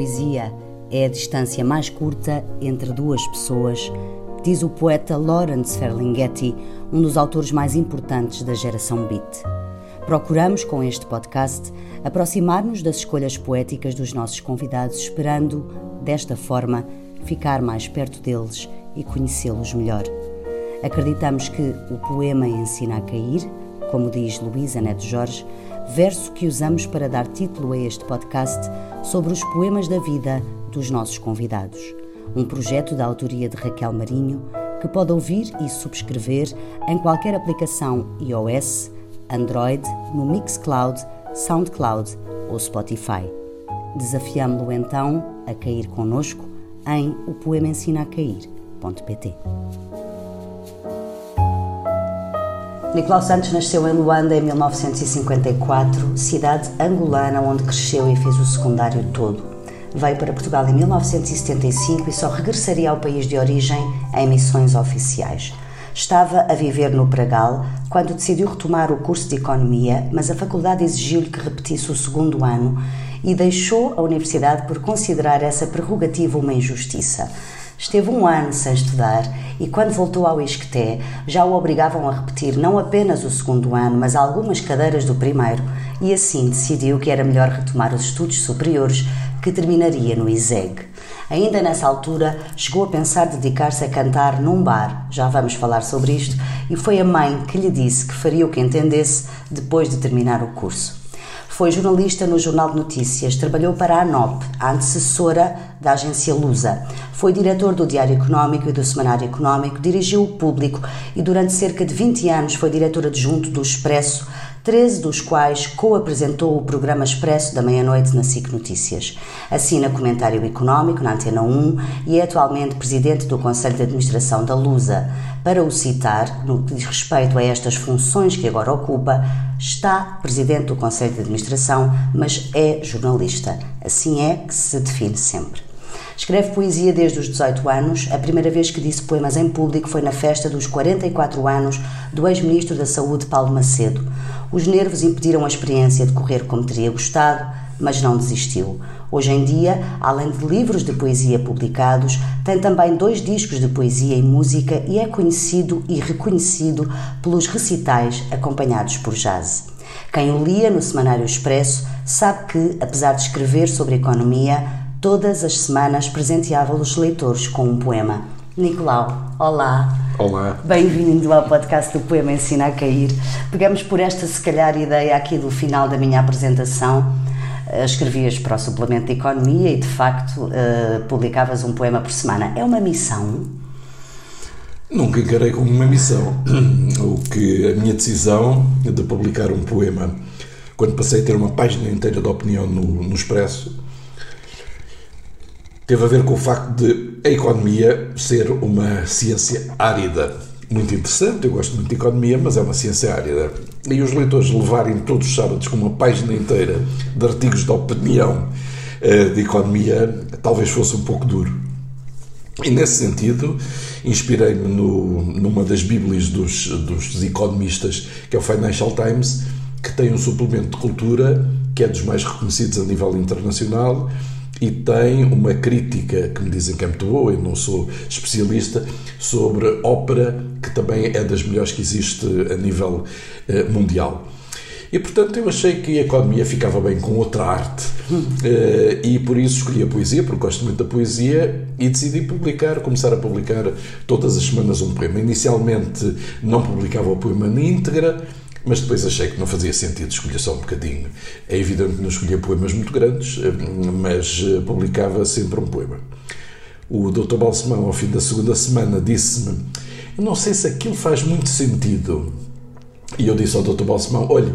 poesia é a distância mais curta entre duas pessoas, diz o poeta Lawrence Ferlinghetti, um dos autores mais importantes da geração beat. Procuramos, com este podcast, aproximar-nos das escolhas poéticas dos nossos convidados, esperando, desta forma, ficar mais perto deles e conhecê-los melhor. Acreditamos que o poema ensina a cair, como diz Luísa Neto Jorge, verso que usamos para dar título a este podcast sobre os poemas da vida dos nossos convidados. Um projeto da autoria de Raquel Marinho que pode ouvir e subscrever em qualquer aplicação iOS, Android, no Mixcloud, Soundcloud ou Spotify. Desafiamo-lo então a cair conosco em o poema ensina a cair.pt. Nicolau Santos nasceu em Luanda em 1954, cidade angolana onde cresceu e fez o secundário todo. Veio para Portugal em 1975 e só regressaria ao país de origem em missões oficiais. Estava a viver no Pragal quando decidiu retomar o curso de Economia, mas a faculdade exigiu-lhe que repetisse o segundo ano e deixou a universidade por considerar essa prerrogativa uma injustiça. Esteve um ano sem estudar e, quando voltou ao Isqueté, já o obrigavam a repetir não apenas o segundo ano, mas algumas cadeiras do primeiro, e assim decidiu que era melhor retomar os estudos superiores, que terminaria no ISEG. Ainda nessa altura, chegou a pensar dedicar-se a cantar num bar, já vamos falar sobre isto, e foi a mãe que lhe disse que faria o que entendesse depois de terminar o curso. Foi jornalista no Jornal de Notícias, trabalhou para a ANOP, a antecessora da agência Lusa. Foi diretor do Diário Económico e do Semanário Económico, dirigiu o Público e durante cerca de 20 anos foi diretor adjunto do Expresso, 13 dos quais co-apresentou o programa Expresso da meia-noite na SIC Notícias. Assina comentário económico na Antena 1 e é atualmente presidente do Conselho de Administração da Lusa. Para o citar, no que diz respeito a estas funções que agora ocupa, está presidente do Conselho de Administração, mas é jornalista. Assim é que se define sempre. Escreve poesia desde os 18 anos. A primeira vez que disse poemas em público foi na festa dos 44 anos do ex-ministro da Saúde, Paulo Macedo. Os nervos impediram a experiência de correr como teria gostado, mas não desistiu. Hoje em dia, além de livros de poesia publicados, tem também dois discos de poesia e música e é conhecido e reconhecido pelos recitais acompanhados por jazz. Quem o lia no Semanário Expresso sabe que, apesar de escrever sobre economia, todas as semanas presenteava os leitores com um poema. Nicolau, olá. Olá. Bem-vindo ao podcast do Poema Ensina a Cair. Pegamos por esta, se calhar, ideia aqui do final da minha apresentação eh, escrevias para o suplemento de economia e de facto uh, publicavas um poema por semana. É uma missão? Nunca encarei como uma missão. O que a minha decisão de publicar um poema, quando passei a ter uma página inteira de opinião no, no Expresso, teve a ver com o facto de a economia ser uma ciência árida muito interessante, eu gosto muito de economia, mas é uma ciência árida. E os leitores levarem todos os sábados com uma página inteira de artigos de opinião eh, de economia, talvez fosse um pouco duro. E nesse sentido, inspirei-me numa das bíblias dos, dos economistas, que é o Financial Times, que tem um suplemento de cultura que é dos mais reconhecidos a nível internacional e tem uma crítica que me dizem que é muito boa, eu não sou especialista, sobre ópera, que também é das melhores que existe a nível eh, mundial. E portanto eu achei que a economia ficava bem com outra arte uh, e por isso escolhi a poesia, porque gosto muito da poesia e decidi publicar, começar a publicar todas as semanas um poema. Inicialmente não publicava o poema na íntegra, mas depois achei que não fazia sentido escolher só um bocadinho. É evidente que não escolhia poemas muito grandes, eh, mas eh, publicava sempre um poema. O Dr. Balsemão, ao fim da segunda semana, disse-me: Eu não sei se aquilo faz muito sentido. E eu disse ao Dr. Balsemão: Olha,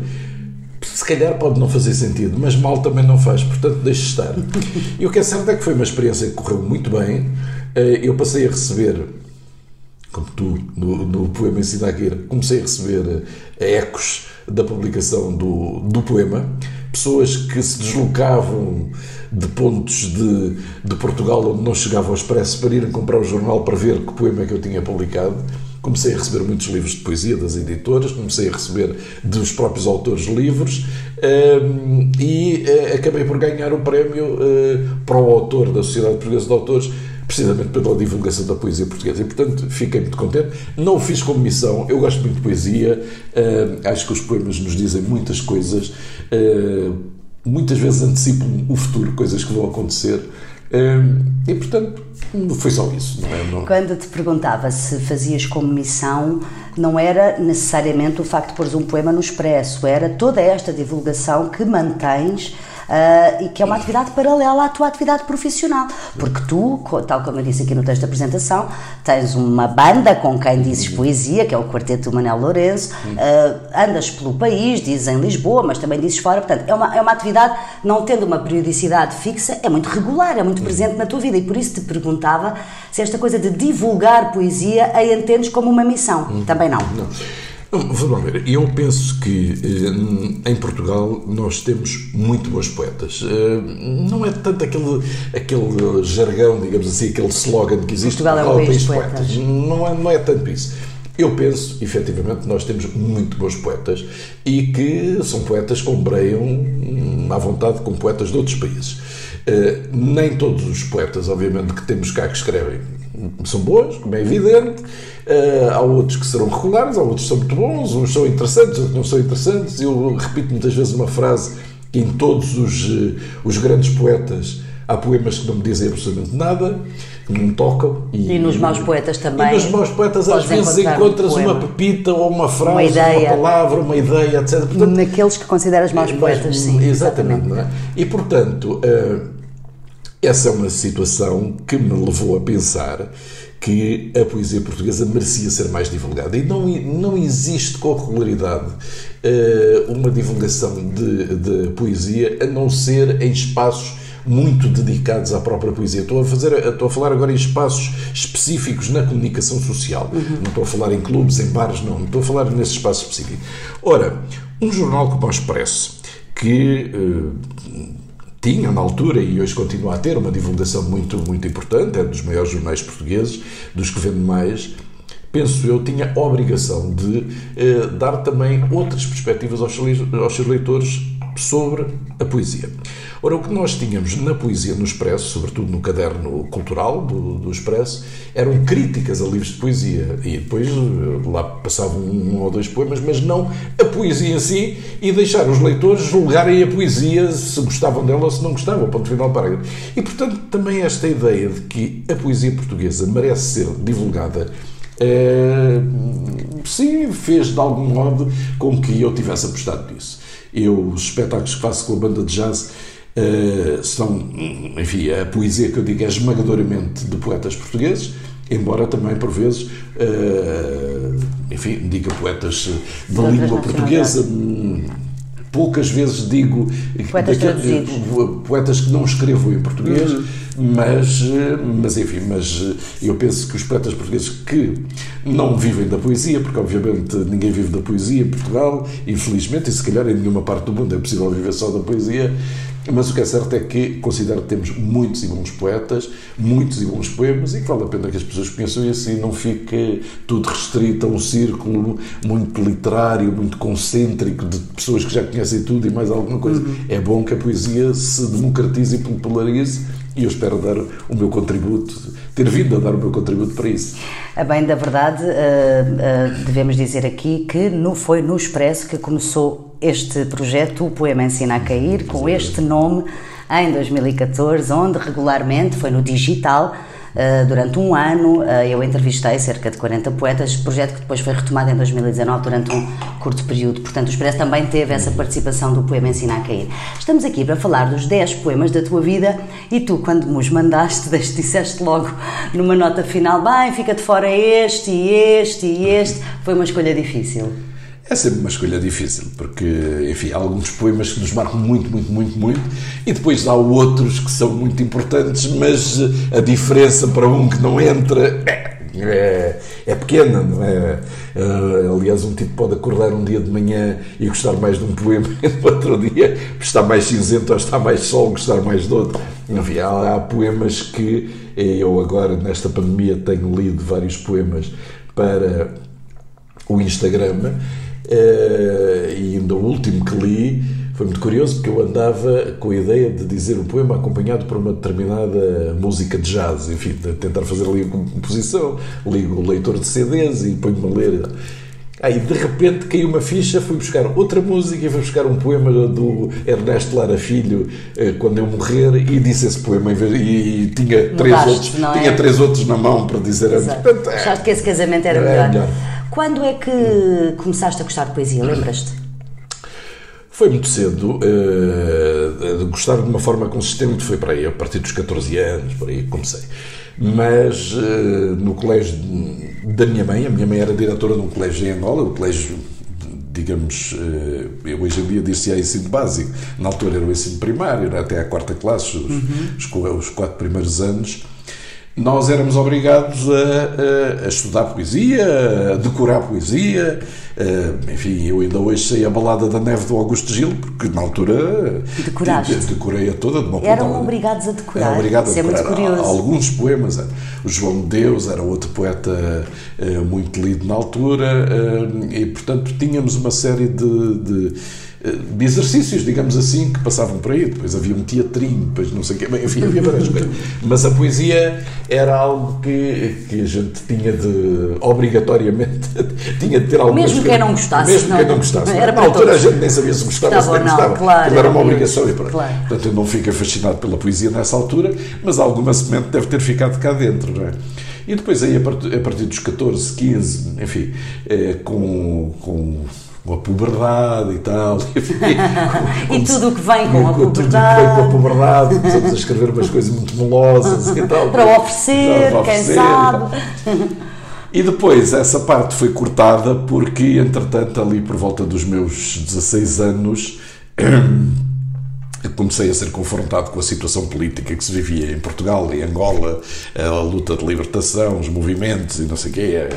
se calhar pode não fazer sentido, mas mal também não faz, portanto deixe estar. E o que é certo é que foi uma experiência que correu muito bem. Eh, eu passei a receber como tu, no, no poema Ensina a comecei a receber eh, ecos da publicação do, do poema, pessoas que se deslocavam de pontos de, de Portugal onde não chegava ao expresso para irem comprar o jornal para ver que poema é que eu tinha publicado, comecei a receber muitos livros de poesia das editoras, comecei a receber dos próprios autores livros um, e uh, acabei por ganhar o prémio uh, para o autor da Sociedade Portuguesa de Autores precisamente pela divulgação da poesia portuguesa. E, portanto, fiquei muito contente. Não o fiz como missão, eu gosto muito de poesia, uh, acho que os poemas nos dizem muitas coisas, uh, muitas vezes antecipam o futuro, coisas que vão acontecer. Uh, e, portanto, foi só isso. Não é? não... Quando te perguntava se fazias como missão, não era necessariamente o facto de pôres um poema no expresso, era toda esta divulgação que mantens uh, e que é uma atividade paralela à tua atividade profissional. Porque tu, tal como eu disse aqui no texto da apresentação, tens uma banda com quem dizes poesia, que é o Quarteto do Manel Lourenço, uh, andas pelo país, dizes em Lisboa, mas também dizes fora. Portanto, é uma, é uma atividade, não tendo uma periodicidade fixa, é muito regular, é muito presente na tua vida. E por isso te perguntava se esta coisa de divulgar poesia a entendes como uma missão. Também não. Não. Vamos ver, eu penso que eh, em Portugal nós temos muito bons poetas. Eh, não é tanto aquele, aquele jargão, digamos assim, aquele slogan que existe Portugal é um país de poetas. poetas. Não, é, não é tanto isso. Eu penso, efetivamente, nós temos muito bons poetas e que são poetas que ombreiam hum, à vontade com poetas de outros países. Uh, nem todos os poetas, obviamente, que temos cá que escrevem são bons, como é evidente. Uh, há outros que serão regulares, há outros que são muito bons, uns são interessantes, outros não são interessantes. Eu repito muitas vezes uma frase que em todos os, uh, os grandes poetas há poemas que não me dizem absolutamente nada, que não me tocam. E, e nos maus poetas também. E nos maus poetas às vezes encontras um uma pepita ou uma frase, uma, uma palavra, uma ideia, etc. Portanto, Naqueles que consideras maus poetas, sim. Exatamente. exatamente. É? E portanto. Uh, essa é uma situação que me levou a pensar que a poesia portuguesa merecia ser mais divulgada. E não, não existe com regularidade uh, uma divulgação de, de, poesia a não ser em espaços muito dedicados à própria poesia. Estou a, fazer, estou a falar agora em espaços específicos na comunicação social. Uhum. Não estou a falar em clubes, em bares, não. Não estou a falar nesse espaço específico. Ora, um jornal como o Expresso, que. Uh, tinha na altura e hoje continua a ter uma divulgação muito, muito importante, é dos maiores jornais portugueses, dos que vende mais, penso eu, tinha a obrigação de eh, dar também outras perspectivas aos, aos seus leitores sobre a poesia. Ora, o que nós tínhamos na poesia no Expresso, sobretudo no caderno cultural do, do Expresso, eram críticas a livros de poesia. E depois eh, lá passavam um ou dois poemas, mas não a poesia em si, e deixar os leitores julgarem a poesia se gostavam dela ou se não gostavam, ponto final parágrafo. E, portanto, também esta ideia de que a poesia portuguesa merece ser divulgada é, sim, fez de algum modo com que eu tivesse apostado nisso. Eu, os espetáculos que faço com a banda de jazz uh, são, enfim, a poesia que eu digo é esmagadoramente de poetas portugueses, embora também, por vezes, uh, enfim, diga poetas da língua portuguesa. Poucas vezes digo poetas, daquele, poetas que não escrevo em português, uhum. mas, mas enfim, mas eu penso que os poetas portugueses que não vivem da poesia, porque obviamente ninguém vive da poesia em Portugal, infelizmente, e se calhar em nenhuma parte do mundo é possível viver só da poesia, mas o que é certo é que considero que temos muitos e bons poetas, muitos e bons poemas e que vale a pena que as pessoas conheçam isso e não fique tudo restrito a um círculo muito literário, muito concêntrico de pessoas que já conhecem tudo e mais alguma coisa. Uhum. É bom que a poesia se democratize e popularize e eu espero dar o meu contributo, ter vindo a dar o meu contributo para isso. A bem da verdade, uh, uh, devemos dizer aqui que não foi no Expresso que começou este projeto, o Poema Ensina a Cair, com este nome, em 2014, onde regularmente foi no digital Uh, durante um ano uh, eu entrevistei cerca de 40 poetas, projeto que depois foi retomado em 2019 durante um curto período. Portanto, o Expresso também teve essa participação do poema Ensina a Cair. Estamos aqui para falar dos 10 poemas da tua vida e tu, quando nos mandaste, disseste logo numa nota final: bem, fica de fora este e este e este. Foi uma escolha difícil. É sempre uma escolha difícil, porque, enfim, há alguns poemas que nos marcam muito, muito, muito, muito, e depois há outros que são muito importantes, mas a diferença para um que não entra é, é pequena, não é? Uh, aliás, um tipo pode acordar um dia de manhã e gostar mais de um poema e outro dia estar mais cinzento ou estar mais sol, gostar mais de outro. Enfim, há, há poemas que eu agora, nesta pandemia, tenho lido vários poemas para o Instagram eh, e ainda o último que li foi muito curioso porque eu andava com a ideia de dizer o poema acompanhado por uma determinada música de jazz, enfim, de tentar fazer ali a composição, ligo o leitor de CDs e ponho-me a ler. Aí de repente caiu uma ficha, fui buscar outra música e fui buscar um poema do Ernesto Lara Filho eh, quando eu morrer e disse esse poema e, e tinha três outros, é? tinha três outros na mão para dizer. Portanto, é, Achaste que esse casamento era melhor. melhor. Quando é que começaste a gostar de poesia? Lembras-te? Foi muito cedo, uh, gostar de uma forma consistente foi para aí, a partir dos 14 anos, por aí comecei. Mas uh, no colégio da minha mãe, a minha mãe era diretora de um colégio em Angola, o colégio, digamos, uh, eu hoje em dia disse a ensino básico, na altura era o ensino primário, até à quarta classe, os, uhum. os, os quatro primeiros anos nós éramos obrigados a, a, estudar poesia, a decorar poesia. enfim, eu ainda hoje sei a balada da neve do Augusto Gil, porque na altura Decoraste. decorei a toda de uma Eram obrigados a decorar. Era obrigado Isso a decorar. É muito curioso. Alguns poemas. O João de Deus era outro poeta eh, muito lido na altura, eh, e portanto tínhamos uma série de, de de exercícios, digamos assim, que passavam por aí. Depois havia um teatrinho, depois não sei o quê, enfim, havia várias coisas. Mas a poesia era algo que, que a gente tinha de, obrigatoriamente, tinha de ter alguma Mesmo quem não gostasse. Mesmo não, quem não gostasse. Era Na altura todos. a gente nem sabia se gostava, se não gostava. Claro, era uma obrigação. E claro. Portanto, eu não fiquei fascinado pela poesia nessa altura, mas alguma semente deve ter ficado cá dentro, não é? E depois aí, a partir dos 14, 15, enfim, é, com, com com a puberdade e tal. e tudo o que vem com, a puberdade. Tudo que vem com a puberdade, começamos a escrever umas coisas muito melosas e tal. Para oferecer, para oferecer quem sabe. E depois essa parte foi cortada porque, entretanto, ali por volta dos meus 16 anos comecei a ser confrontado com a situação política que se vivia em Portugal e Angola, a luta de libertação, os movimentos e não sei o quê.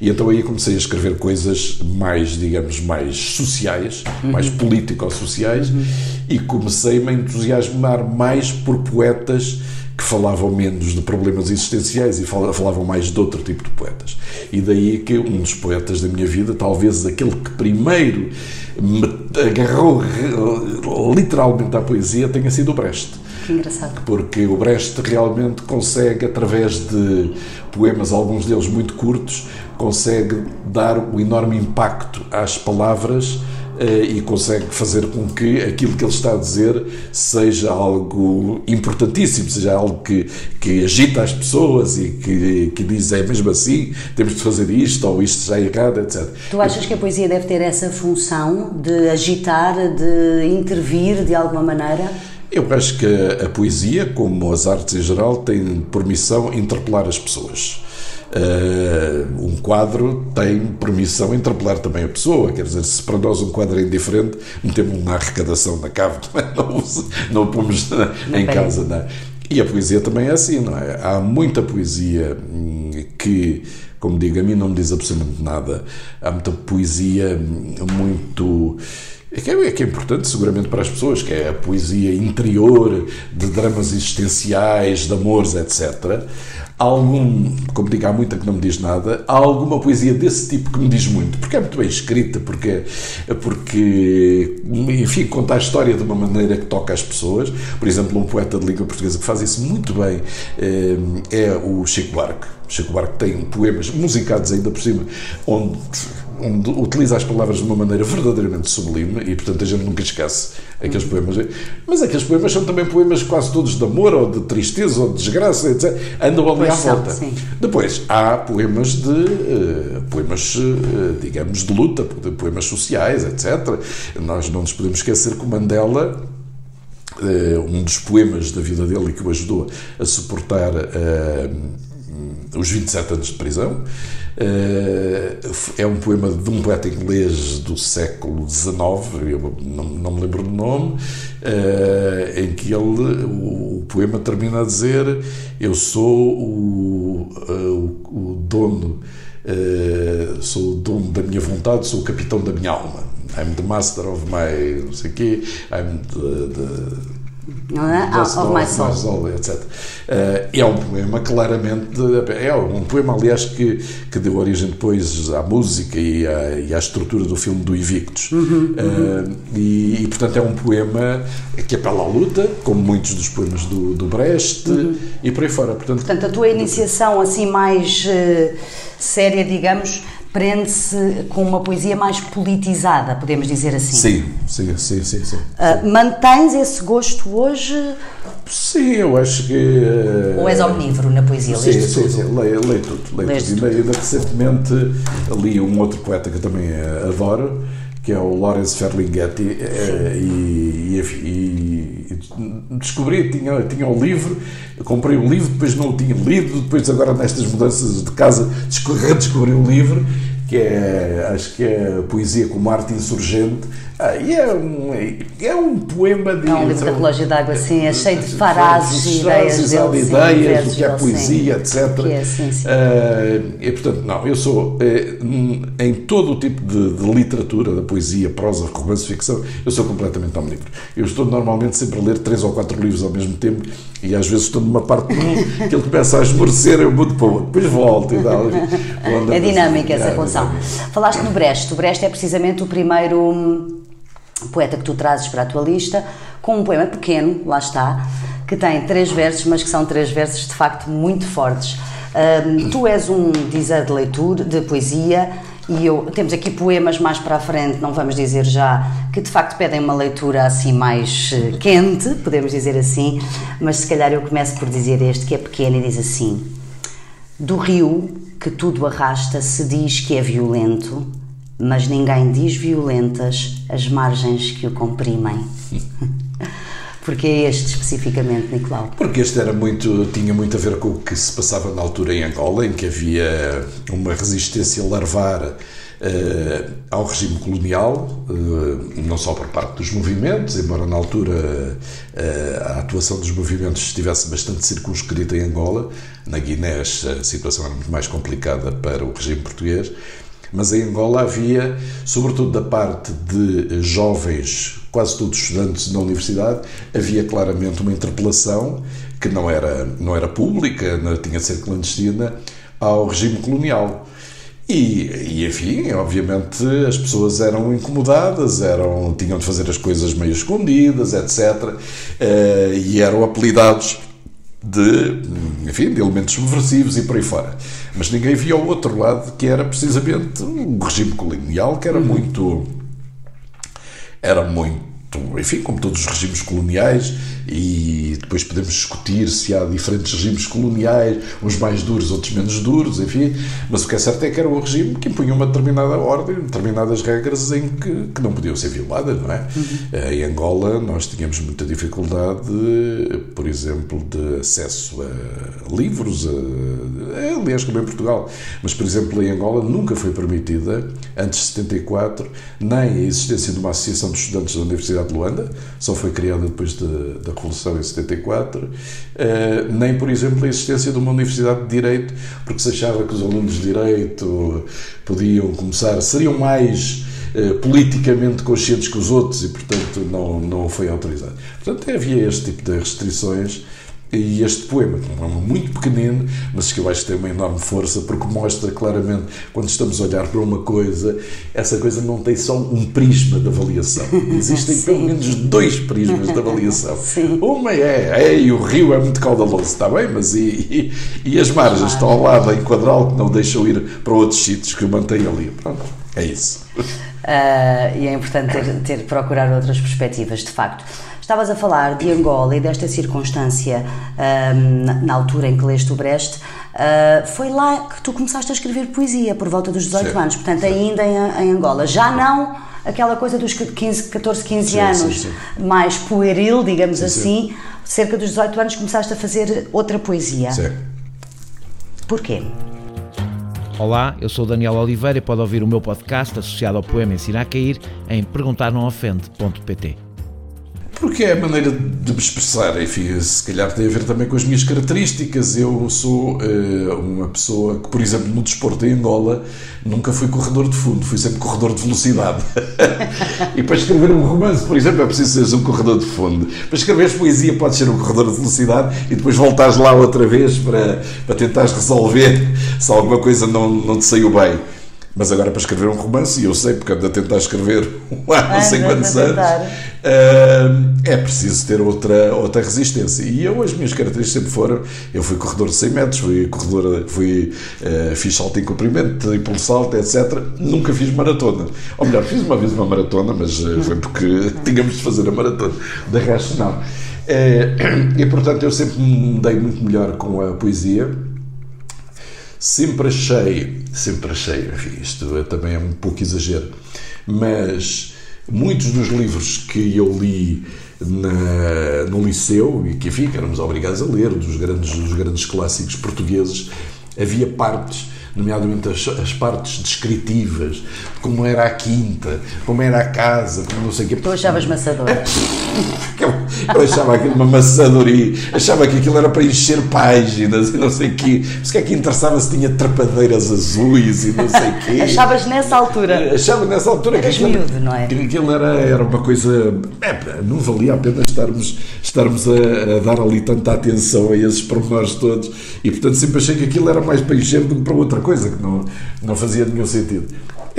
E então aí comecei a escrever coisas mais, digamos, mais sociais, uhum. mais político-sociais, uhum. e comecei-me a entusiasmar mais por poetas que falavam menos de problemas existenciais e falavam mais de outro tipo de poetas. E daí que um dos poetas da minha vida, talvez aquele que primeiro me agarrou literalmente à poesia, tenha sido o Brecht. Que engraçado. Porque o Brecht realmente consegue, através de poemas, alguns deles muito curtos, consegue dar o enorme impacto às palavras e consegue fazer com que aquilo que ele está a dizer seja algo importantíssimo, seja algo que, que agita as pessoas e que, que diz é mesmo assim, temos de fazer isto ou isto já é errado, etc. Tu achas que a poesia deve ter essa função de agitar, de intervir de alguma maneira? Eu acho que a poesia, como as artes em geral, tem por missão interpelar as pessoas. Uh, um quadro tem permissão interpelar também a pessoa, quer dizer, se para nós um quadro é indiferente, metemos na arrecadação na cave, não, não o pomos na, em casa. Não é? E a poesia também é assim, não é? Há muita poesia hum, que, como digo, a mim não me diz absolutamente nada. Há muita poesia hum, muito. É que, é, é que é importante, seguramente, para as pessoas, que é a poesia interior, de dramas existenciais, de amores, etc algum, como digo, há muita que não me diz nada, há alguma poesia desse tipo que me diz muito, porque é muito bem escrita, porque, porque enfim, conta a história de uma maneira que toca as pessoas. Por exemplo, um poeta de língua portuguesa que faz isso muito bem eh, é o Chico Buarque. Chico Buarque tem poemas musicados ainda por cima, onde onde utiliza as palavras de uma maneira verdadeiramente sublime e, portanto, a gente nunca esquece aqueles poemas. Mas aqueles poemas são também poemas quase todos de amor, ou de tristeza, ou de desgraça, etc. Andam ali à volta. Sim. Depois, há poemas de, uh, poemas, uh, digamos, de luta, poemas sociais, etc. Nós não nos podemos esquecer que o Mandela uh, um dos poemas da vida dele que o ajudou a suportar os 27 anos de prisão, eh, é um poema de um poeta inglês do século XIX, eu não, me lembro do nome, eh, em que ele, o, poema termina a dizer: Eu sou o, eh, o, o dono, sou o dono da minha vontade, sou o capitão da minha alma. I'm the master of my não sei quê, I'm the, the Não é? Of Love, My Soul. Etc. Uh, é um poema claramente, é um poema aliás que, que deu origem depois à música e à, e à estrutura do filme do Invictus. Uhum, Uh, e, e, portanto é um poema que apela à luta, como muitos dos poemas do, do Brecht Uhum. e por aí fora. Portanto, Portanto, a tua iniciação assim mais eh, séria, digamos, prende-se com uma poesia mais politizada, podemos dizer assim. sim, sim, sim, sim. sim. Ah, mantens esse gosto hoje Sim, eu acho que. uh, ou és omnívoro na poesia? Sim, Leste sim, tudo? sim, leio, leio tudo. Leio Leste tudo. E ainda recentemente li um outro poeta que eu também eh, adoro, que é o Lawrence Ferlinghetti, eh, e, e, e descobri, tinha, tinha o livro, comprei o livro, depois não o tinha lido, depois agora nestas mudanças de casa desco- redescobri o livro, que é, acho que é Poesia como Arte Insurgente, Ah, e é um, é um poema de... É um livro da relógio d'água, sim, é cheio de frases e ideias de dele, sim, ideias do que é poesia, sim. etc. É, sim, sim. Eh, e portanto, não, eu sou eh, em todo o tipo de, de literatura, da poesia, prosa, romance, ficção, eu sou completamente omnívoro. Eu estou normalmente sempre a ler três ou quatro livros ao mesmo tempo e às vezes estou numa parte de que ele começa a esmorecer, eu mudo para o outro, depois volto e tal. Quando- É dinâmica essa É, dinâmica. Falaste no Brecht. O Brecht é precisamente o primeiro hum, poeta que tu trazes para a tua lista, com um poema pequeno, lá está, que tem três versos, mas que são três versos de facto muito fortes. Hum, tu és um dizer de leitura, de poesia, e eu, temos aqui poemas mais para a frente, não vamos dizer já, que de facto pedem uma leitura assim mais eh, quente, podemos dizer assim, mas se calhar eu começo por dizer este que é pequeno e diz assim: Do rio que tudo arrasta se diz que é violento, mas ninguém diz violentas as margens que o comprimem. Porque é este especificamente, Nicolau? Porque este era muito, tinha muito a ver com o que se passava na altura em Angola, em que havia uma resistência larvar eh, ao regime colonial, eh, não só por parte dos movimentos, embora na altura eh, a atuação dos movimentos estivesse bastante circunscrita em Angola, na Guiné a situação era muito mais complicada para o regime português, mas em Angola havia, sobretudo da parte de jovens, quase todos estudantes na universidade, havia claramente uma interpelação que não era, não era pública, não tinha de ser clandestina, ao regime colonial. E, e, enfim, obviamente as pessoas eram incomodadas, eram, tinham de fazer as coisas meio escondidas, etc. eh, e eram apelidados de, enfim, de elementos subversivos e por aí fora. Mas ninguém via o outro lado, que era precisamente o regime colonial, que era muito. Era muito. Enfim, como todos os regimes coloniais, e depois podemos discutir se há diferentes regimes coloniais, uns mais duros, outros menos duros, enfim, mas o que é certo é que era um regime que impunha uma determinada ordem, determinadas regras em que, que não podiam ser violadas, não é? Uhum. Em Angola nós tínhamos muita dificuldade, por exemplo, de acesso a livros, a, aliás, como em Portugal, mas, por exemplo, em Angola nunca foi permitida, antes de 74, nem a existência de uma associação de estudantes da Universidade de Luanda, só foi criada depois de, da Revolução em 74, eh, nem, por exemplo, a existência de uma Universidade de Direito, porque se achava que os alunos de Direito podiam começar, seriam mais eh, politicamente conscientes que os outros e, portanto, não, não foi autorizado. Portanto, havia este tipo de restrições. E este poema, que é um poema muito pequenino, mas que eu acho que tem uma enorme força, porque mostra claramente, quando estamos a olhar para uma coisa, essa coisa não tem só um prisma de avaliação. Existem pelo menos dois prismas de avaliação. Sim. Uma é, é, e o rio é muito caudaloso, está bem, mas e, e, e as margens estão ao lado em quadral que não deixam ir para outros sítios que o mantêm ali. Pronto, é isso. Uh, e é importante ter, ter procurar outras perspectivas, de facto. Estavas a falar de Angola e desta circunstância um, na, altura em que leste o Brecht. Uh, foi lá que tu começaste a escrever poesia, por volta dos 18 Sim, anos, portanto, sim. ainda em, em, Angola. Já não aquela coisa dos 15, 14, 15 Sim, anos, sim, mais pueril, digamos assim. Cerca dos 18 anos começaste a fazer outra poesia. Sim. Porquê? Olá, eu sou Daniel Oliveira e pode ouvir o meu podcast associado ao poema Ensina a Cair em perguntarnãoofende.pt. Porque é a maneira de me expressar, enfim, se calhar tem a ver também com as minhas características. Eu sou uh, uma pessoa que, por exemplo, no desporto em Angola, nunca fui corredor de fundo, fui sempre corredor de velocidade. e para escrever um romance, por exemplo, é preciso ser um corredor de fundo. Para escrever poesia, pode ser um corredor de velocidade e depois voltares lá outra vez para, para tentares resolver se alguma coisa não, não te saiu bem. Mas agora para escrever um romance, e eu sei porque ando a tentar escrever há não sei quantos anos, uh, é preciso ter outra, outra resistência. E eu, as minhas características sempre foram: eu fui corredor de 100 metros, fui corredor, fui, uh, fiz salto em comprimento, triplo salto, etc. Nunca fiz maratona. Ou melhor, fiz uma vez uma maratona, mas uh, foi porque tínhamos de fazer a maratona. De resto, não. e portanto, eu sempre me dei muito melhor com a poesia Sempre achei, sempre achei, enfim, isto também é um pouco exagero, mas muitos dos livros que eu li na, no liceu e que, enfim, éramos obrigados a ler, dos grandes, dos grandes clássicos portugueses, havia partes nomeadamente as, as, partes descritivas, de como era a quinta, como era a casa, como não sei o quê. Tu achavas maçadora? Eu achava aquilo uma maçadoria, achava que aquilo era para encher páginas e não sei o quê. Mas o que é que interessava se tinha trepadeiras azuis e não sei o quê. Achavas nessa altura? Achava nessa altura Eras que aquilo, miúdo, não é? que aquilo era, era uma coisa. É, não valia a pena estarmos, estarmos a, a, dar ali tanta atenção a esses pormenores todos e portanto sempre achei que aquilo era mais para encher do que para outra coisa, que não, não fazia nenhum sentido.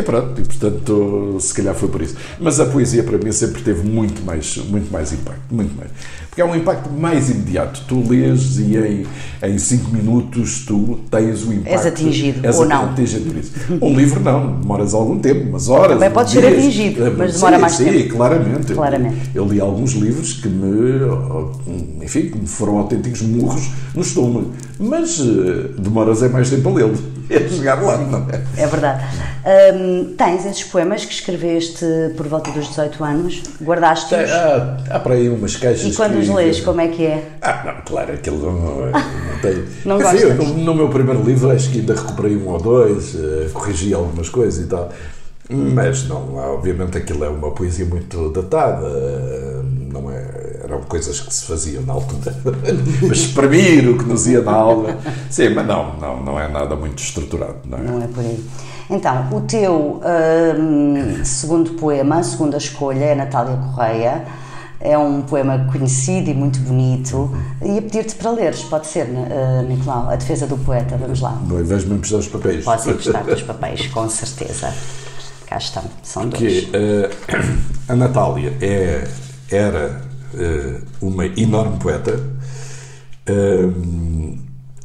E pronto, e portanto, se calhar foi por isso. Mas a poesia para mim sempre teve muito mais, muito mais impacto, muito mais. Porque é um impacto mais imediato. Tu lês e em, em cinco minutos tu tens o impacto. És atingido, és ou não. Atingido por isso. Um livro não, demoras algum tempo, umas horas. Também pode ser atingido, mas demora sim, mais sim, tempo. Sim, claramente. claramente. Eu, eu li alguns livros que me, enfim, que me foram autênticos murros no estômago. Mas uh, demoras é mais tempo a lê-lo. É chegar lá, não é? É verdade. Um, tens esses poemas que escreveste por volta dos 18 anos? Guardaste-os? Há, há para aí umas caixas. E quando os lês, como é que é? Ah, não, claro, aquilo não, não tem. não gosto. no meu primeiro livro acho que ainda recuperei um ou dois, uh, corrigi algumas coisas e tal. Mas não, obviamente aquilo é uma poesia muito datada, não é, eram coisas que se faziam na altura. mas exprimir o que nos ia na alma, sim, mas não, não, não é nada muito estruturado. Não é, não é por aí. Então, o teu hum, segundo poema, segunda escolha, é Natália Correia. É um poema conhecido e muito bonito. Ia pedir-te para leres, pode ser, uh, Nicolau? A Defesa do Poeta, vamos lá. Bom, vais-me emprestar os papéis. Posso emprestar os papéis, com certeza cá estão, são dois. Que, uh, a Natália é, era uh, uma enorme poeta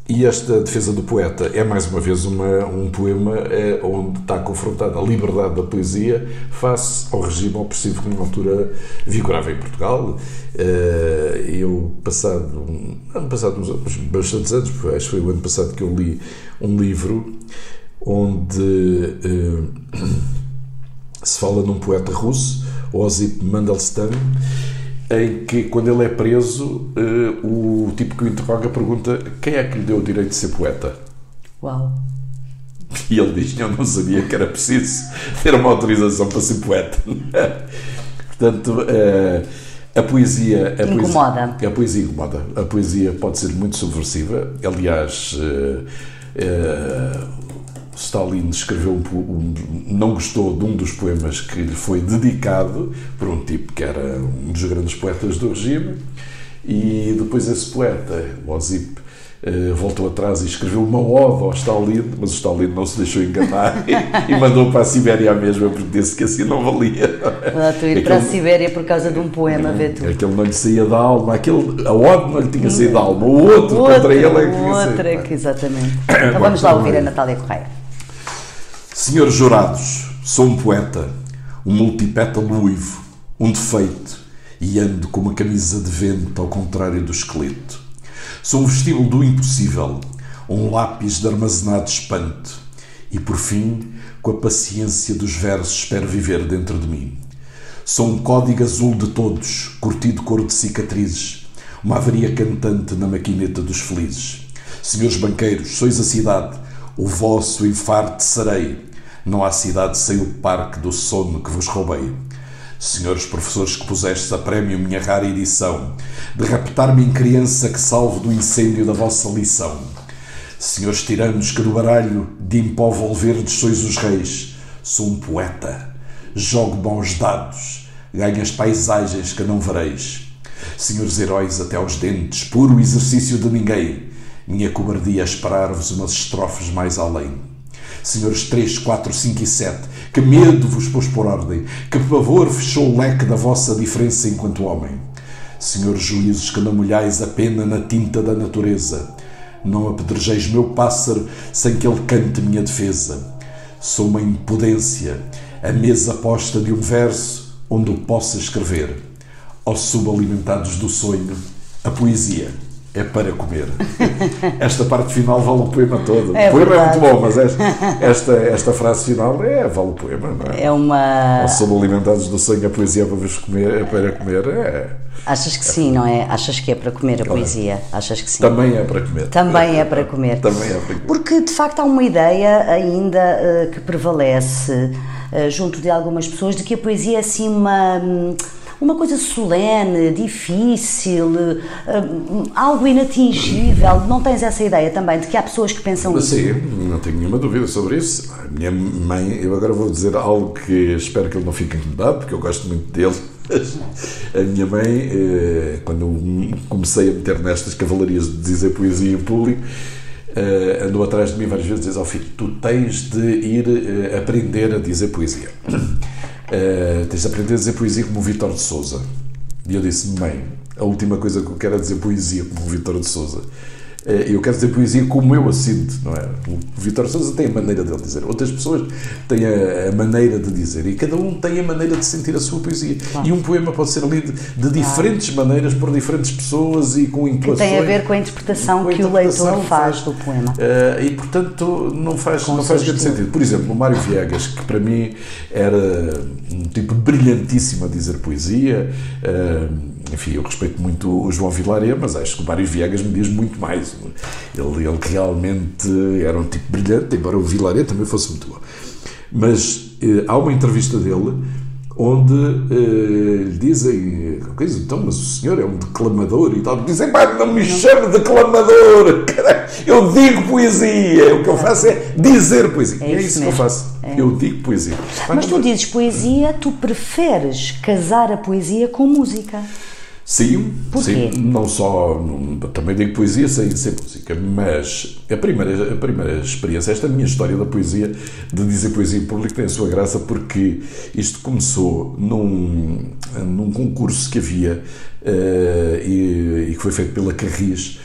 e esta defesa do poeta é mais uma vez uma, um poema é, onde está confrontada a liberdade da poesia face ao regime opressivo que na altura vigorava em Portugal. eu, passado, ano passado, uns bastantes anos, acho que foi o ano passado que eu li um livro onde se fala num poeta russo, Osip Mandelstam, em que, quando ele é preso, uh, o tipo que o interroga pergunta quem é que lhe deu o direito de ser poeta? Uau! E ele diz: Eu não sabia que era preciso ter uma autorização para ser poeta. Portanto, uh, a poesia. A incomoda. Poesia, a poesia incomoda. A poesia pode ser muito subversiva. Aliás. Uh, Stalin escreveu um, um, não gostou de um dos poemas que lhe foi dedicado por um tipo que era um dos grandes poetas do regime e depois esse poeta, Osip, eh, voltou atrás e escreveu uma ode ao Stalin, mas o Stalin não se deixou enganar e, e mandou para a Sibéria mesmo porque disse que assim não valia. Lá tu ir para a Sibéria por causa de um poema, vê tu. Aquele não lhe saía da alma, aquele, a ode não lhe tinha saído da alma, o outro, o outro contra ele é que tinha. Outra, que exatamente. Então vamos lá ouvir a Natália Correia. Senhores jurados, sou um poeta, um multipétalo uivo, um defeito, e ando com uma camisa de vento ao contrário do esqueleto. Sou um vestíbulo do impossível, um lápis de armazenado espanto, e por fim, com a paciência dos versos, espero viver dentro de mim. Sou um código azul de todos, curtido cor de cicatrizes, uma avaria cantante na maquineta dos felizes. Senhores banqueiros, sois a cidade, o vosso infarto serei. Não há cidade sem o parque do sono que vos roubei. Senhores professores que pusestes a prémio minha rara edição, de raptar-me em criança que salvo do incêndio da vossa lição. Senhores tiranos que do baralho de impó volverdes sois os reis, sou um poeta, jogo bons dados, ganho as paisagens que não vereis. Senhores heróis até aos dentes, puro exercício de ninguém, minha cobardia a esperar-vos umas estrofes mais além. Senhores 3, 4, 5 e 7, que medo vos pôs por ordem, que pavor fechou o leque da vossa diferença enquanto homem. Senhores juízes que não molhais a pena na tinta da natureza, não apedrejeis meu pássaro sem que ele cante minha defesa. Sou uma impudência, a mesa posta de um verso onde o possa escrever. Aos subalimentados do sonho, a poesia é para comer. Esta parte final vale o poema todo. É o poema verdade. é muito bom, mas esta, esta, frase final é, vale o poema, não é? É uma. Aos subalimentados do sonho, a poesia é para, vos comer, é para comer. É, Achas que sim, não é? Achas que é para comer a poesia? Achas que sim? também é para comer. Também é para comer. Também é para comer. Porque de facto há uma ideia ainda eh, que prevalece eh, junto de algumas pessoas de que a poesia é assim uma. hum, Uma coisa solene, difícil, eh, algo inatingível. Não tens essa ideia também de que há pessoas que pensam Mas isso? sim, não tenho nenhuma dúvida sobre isso. A minha mãe, eu agora vou dizer algo que espero que ele não fique incomodado, porque eu gosto muito dele. A minha mãe, eh, quando comecei a meter nestas cavalarias de dizer poesia em público, eh, andou atrás de mim várias vezes e diz: Ó filho, tu tens de ir aprender a dizer poesia. Eh, tens de aprender a dizer poesia como o Vítor de Souza. E eu disse: Mãe, a última coisa que eu quero é dizer poesia como o Vítor de Souza. Eh, Eu quero dizer poesia como eu a sinto, não é? O Vítor Sousa tem a maneira dele dizer, outras pessoas têm a, maneira de dizer e cada um tem a maneira de sentir a sua poesia. E um poema pode ser lido de diferentes maneiras por diferentes pessoas e com Que intuações. tem a ver com a interpretação Com a que o leitor faz do poema. Eh, e portanto não faz, Com não faz grande sentido. Por exemplo, o Mário Viegas, que para mim era um tipo brilhantíssimo a dizer poesia. eh, enfim, eu respeito muito o João Vilaré, mas acho que o Mário Viegas me diz muito mais. Ele, ele realmente era um tipo brilhante, embora o Vilaré também fosse muito bom. Mas eh, há uma entrevista dele onde eh, lhe dizem coisa, então, mas o senhor é um declamador e tal. Dizem, pá, não me chame de declamador, caralho, eu digo poesia, o que eu faço é dizer poesia. É é isso isso que eu faço, eu digo poesia. Pá, Mas tu dizes poesia, tu preferes casar a poesia com música. Sim, Porquê? sim, não só, também digo poesia sem música, mas a primeira, a primeira experiência, esta minha história da poesia, de dizer poesia em público, tem a sua graça porque isto começou num, num concurso que havia eh, e, e que foi feito pela Carris